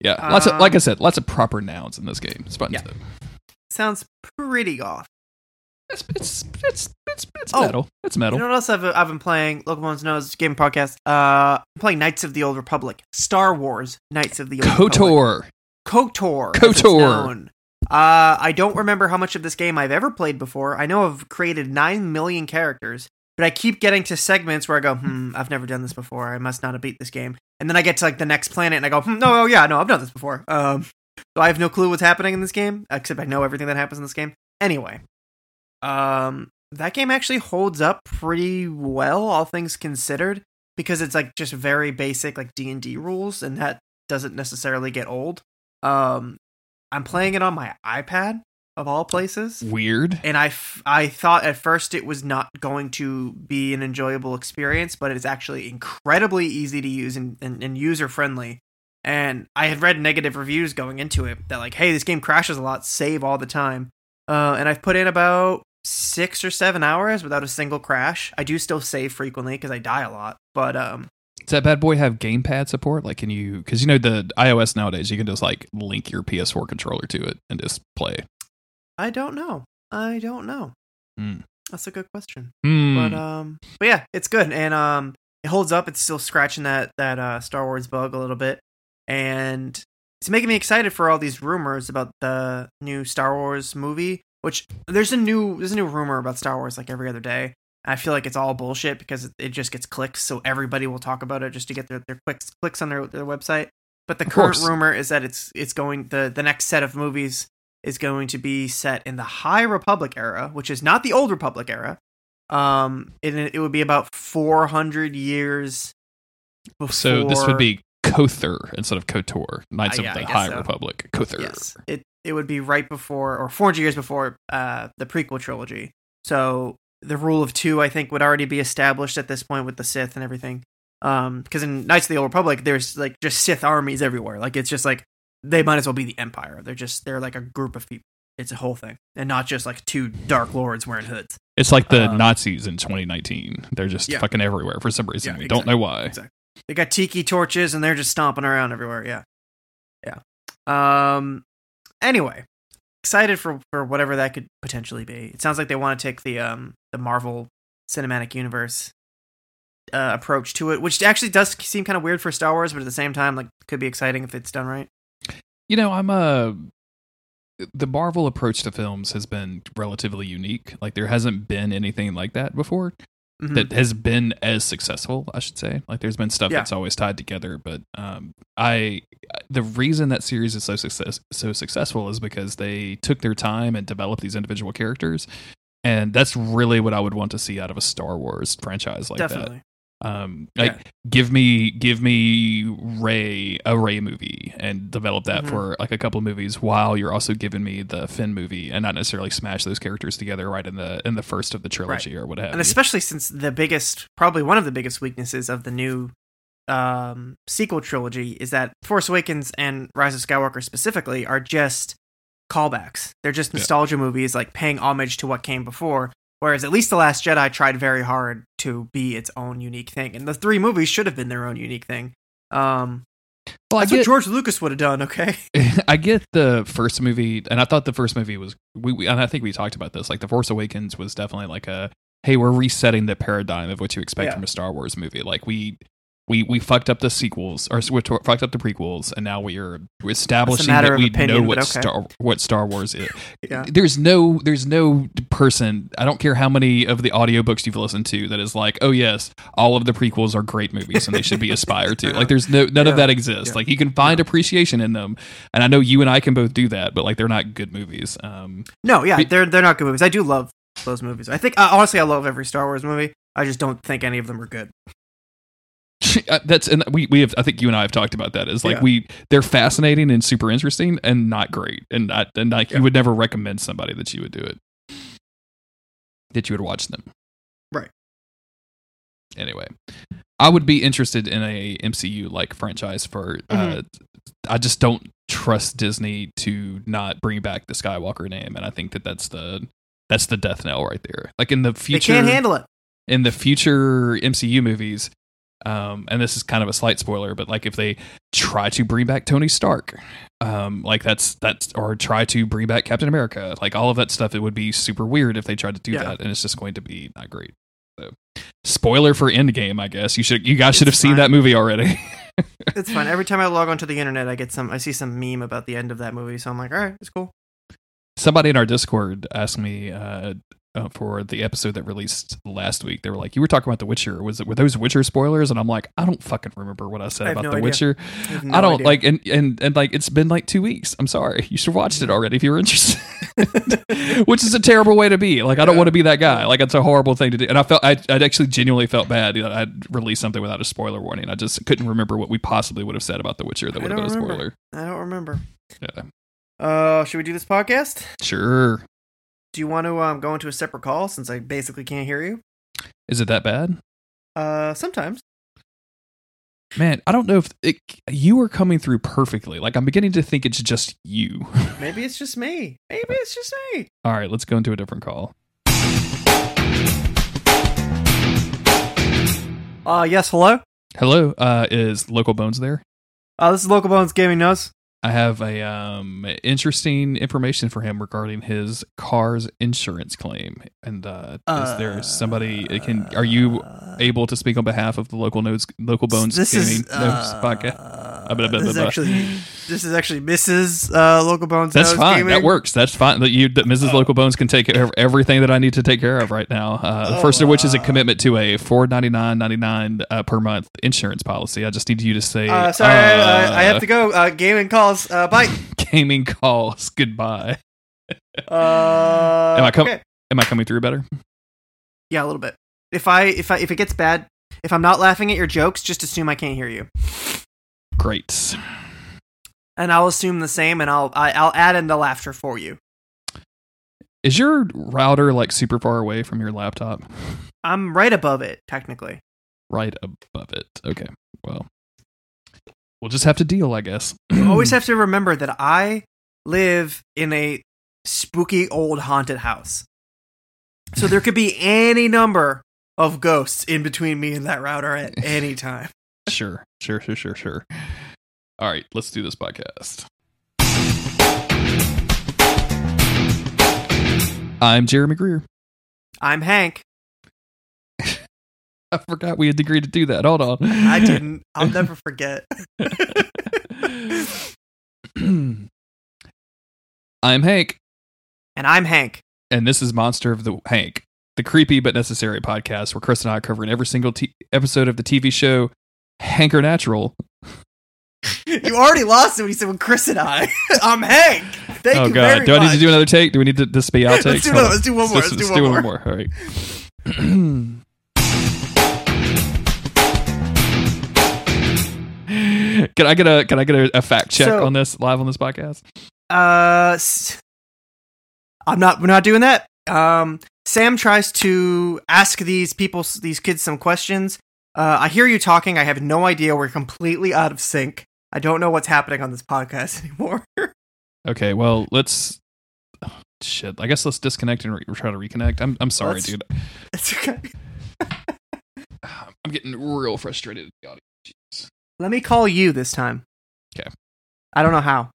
Yeah, lots of Um, like I said, lots of proper nouns in this game. It's fun Yeah. Sounds pretty goth. It's it's it's it's, it's Oh. metal. It's metal. You know what else I've, I've been playing? Local Bones knows game podcast. Uh, I'm playing Knights of the Old Republic, Star Wars Knights of the Old Republic. KOTOR. KOTOR. KOTOR. Uh, I don't remember how much of this game I've ever played before. I know I've created nine million characters, but I keep getting to segments where I go, "Hmm, I've never done this before. I must not have beat this game." And then I get to like the next planet, and I go, "Hmm, no, oh, yeah, no, I've done this before." Um, so I have no clue what's happening in this game, except I know everything that happens in this game. Anyway, um, that game actually holds up pretty well, all things considered, because it's like just very basic like D and D rules, and that doesn't necessarily get old. Um, I'm playing it on my iPad of all places, Weird. and I f- I thought at first it was not going to be an enjoyable experience, but it's actually incredibly easy to use and, and, and user friendly. And I had read negative reviews going into it that like, hey, this game crashes a lot, save all the time. Uh, and I've put in about six or seven hours without a single crash. I do still save frequently because I die a lot, but um, Does that bad boy have gamepad support? Like, can you? Because you know the iOS nowadays, you can just like link your PS4 controller to it and just play. I don't know. I don't know. Hmm. That's a good question. Hmm. But um, but yeah, it's good and um, it holds up. It's still scratching that that uh Star Wars bug a little bit, and it's making me excited for all these rumors about the new Star Wars movie. Which there's a new there's a new rumor about Star Wars like every other day. I feel like it's all bullshit because it, just gets clicks, so everybody will talk about it just to get their, their clicks clicks on their their website. But the Of current course. rumor is that it's it's going the the next set of movies is going to be set in the High Republic era, which is not the Old Republic era. Um, it it would be about 400 years before. so this would be Kother instead of Kotor, Knights Uh, yeah, of the High so. Republic. Kother. yes, it it would be right before or 400 years before uh the prequel trilogy. So the rule of two, I think, would already be established at this point with the Sith and everything. Um, because in Knights of the Old Republic, there's like just Sith armies everywhere. Like it's just like they might as well be the Empire. They're just they're like a group of people. It's a whole thing, and not just like two Dark Lords wearing hoods. It's like the Um, Nazis in 2019. They're just Yeah. fucking everywhere for some reason. Yeah, we don't know why. Exactly. They got tiki torches and they're just stomping around everywhere. Yeah. Yeah. Um anyway, excited for for whatever that could potentially be. It sounds like they want to take the um the Marvel Cinematic Universe uh, approach to it, which actually does seem kind of weird for Star Wars, but at the same time like could be exciting if it's done right. You know, I'm a. The Marvel approach to films has been relatively unique. Like there hasn't been anything like that before. Mhm. that has been as successful i should say like there's been stuff Yeah. that's always tied together but um i the reason that series is so success so successful is because they took their time and developed these individual characters and that's really what i would want to see out of a star wars franchise like Definitely. that um like Yeah. give me give me ray a ray movie and develop that Mhm. for like a couple of movies while you're also giving me the finn movie and not necessarily smash those characters together right in the in the first of the trilogy or whatever and especially since the biggest probably one of the biggest weaknesses of the new um sequel trilogy is that force awakens and rise of skywalker specifically are just callbacks they're just Yeah. nostalgia movies like paying homage to what came before whereas at least the last jedi tried very hard to be its own unique thing and the three movies should have been their own unique thing um well, I that's get, what george lucas would have done okay I get the first movie, and I thought the first movie was we, we and I think we talked about this. Like the Force Awakens was definitely like a hey, we're resetting the paradigm of what you expect Yeah. from a Star Wars movie. Like we we we fucked up the sequels or we t- fucked up the prequels, and now we are establishing that we opinion, know what okay. Star what Star Wars is. yeah There's no there's no person. I don't care how many of the audiobooks you've listened to that is like, oh yes, all of the prequels are great movies and they should be aspired to. Like there's no none Yeah. of that exists. Yeah. Like you can find appreciation in them, and I know you and I can both do that, but like they're not good movies. Um, no yeah Be- they're they're not good movies i do love those movies. I think uh, honestly, I love every Star Wars movie. I just don't think any of them are good. Uh, That's and we we have I think you and I have talked about that. Is like Yeah. we they're fascinating and super interesting and not great and not and like Yeah. you would never recommend somebody that you would do it that you would watch them. Right. Anyway, I would be interested in a MCU like franchise for. Uh, Mm-hmm. I just don't trust Disney to not bring back the Skywalker name, and I think that that's the that's the death knell right there. Like in the future, They can't handle it. in the future MCU movies, um, and this is kind of a slight spoiler, but like if they try to bring back Tony Stark, um, like that's that's or try to bring back Captain America, like all of that stuff, it would be super weird if they tried to do Yeah. that, and it's just going to be not great. So, spoiler for Endgame, I guess you should you guys should have It's seen that movie already. It's fine. Every time I log onto the internet, I get some. I see some meme about the end of that movie, so I'm like, all right, it's cool. Somebody in our Discord asked me uh, uh, for the episode that released last week. They were like, "You were talking about The Witcher. Was it were those Witcher spoilers?" And I'm like, "I don't fucking remember what I said I about no The idea. Witcher. I, no I don't idea. like and, and and like it's been like two weeks. I'm sorry. You should have watched it already if you were interested. Which is a terrible way to be. Like I don't Yeah. want to be that guy. Like it's a horrible thing to do. And I felt I I actually genuinely felt bad that I'd released something without a spoiler warning. I just couldn't remember what we possibly would have said about The Witcher that would have been a spoiler. I don't remember. Yeah. Uh, should we do this podcast? Sure. Do you want to um go into a separate call since I basically can't hear you? Is it that bad? Uh, sometimes. Man, I don't know if it, you were coming through perfectly. Like I'm beginning to think it's just you. Maybe it's just me. Maybe it's just me. All right, let's go into a different call. Uh, yes. Hello. Hello, uh, is Local Bones there? Uh, this is Local Bones Gaming Knows. I have a um interesting information for him regarding his car's insurance claim. And uh, is there somebody can? Are you able to speak on behalf of the local nodes, local bones This gaming is uh, podcast? Uh, blah, blah, this is blah, blah. actually this is actually Mrs. Uh, Local Bones. That's Knows fine. Gaming. That works. That's fine. That you, that Mrs. Local Bones can take care of everything that I need to take care of right now. Uh, the first of which is a commitment to a four ninety nine ninety nine uh, per month insurance policy. I just need you to say, Uh, sorry, I, I, I uh, have to go. Uh, gaming calls. Uh, bye. Gaming calls. Goodbye. Uh, Am I com- okay. Am I coming through better? Yeah, a little bit. If I if I if it gets bad, if I'm not laughing at your jokes, just assume I can't hear you, Great. and I'll assume the same, and I'll I, I'll add in the laughter for you. Is your router like super far away from your laptop? I'm right above it, technically. Right above it. Okay. Well, we'll just have to deal, I guess. You always have to remember that I live in a spooky old haunted house. So there could be any number of ghosts in between me and that router at any time. Sure, sure, sure, sure, sure. All right, let's do this podcast. I'm Jeremy Greer. I'm Hank. I forgot we had agreed to do that. Hold on. I didn't. I'll never forget. I'm Hank, And I'm Hank. and this is Monster of the Hank, the creepy but necessary podcast where Chris and I are covering every single t- episode of the TV show Hanker Natural. You already lost it when you said with Chris and I. I'm Hank. Thank oh you god, do I need to do another take? Do we need to this be outtakes? Let's do Hold another- on. let's do one more, let's do one one more. more. All right. can I get a can I get a, a fact check So- on this live on this podcast? Uh, I'm not. We're not doing that. Um, Sam tries to ask these people, these kids, some questions. Uh, I hear you talking. I have no idea. We're completely out of sync. I don't know what's happening on this podcast anymore. Okay, well let's. oh, shit, I guess let's disconnect and re- try to reconnect. I'm I'm sorry, Let's- dude. it's okay. I'm getting real frustrated. with the audio. Jeez. Let me call you this time. Okay. I don't know how.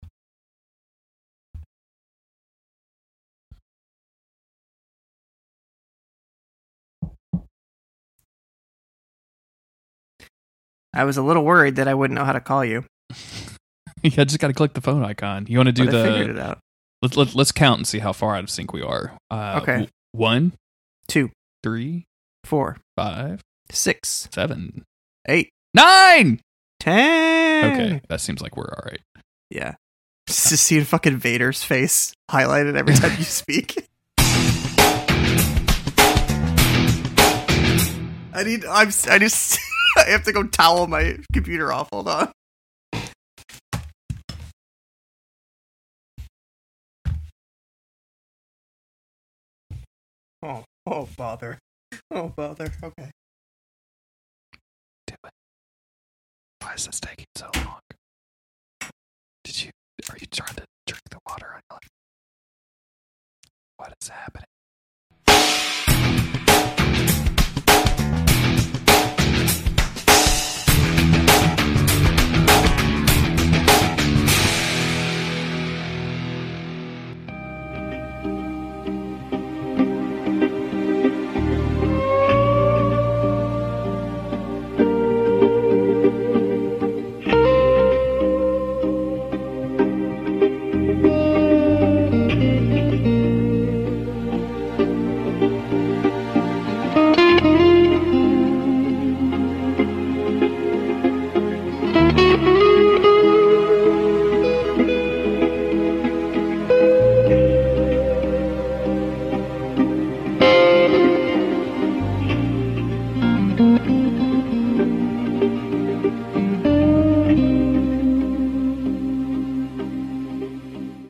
I was a little worried that I wouldn't know how to call you. yeah, I just got to click the phone icon. You want to do but I figured it out. Let's let, let's count and see how far out of sync we are. Uh, Okay. w- one, Two, three, four, five, six, seven, eight, nine. ten. Okay, that seems like we're all right. Yeah. Just to see fucking Vader's face highlighted every time you speak. I need. I'm. I just. I have to go towel my computer off. Hold on. Oh. Oh bother. Oh bother. Okay. Do it. Why is this taking so long? Did you? Are you trying to drink the water? What is happening?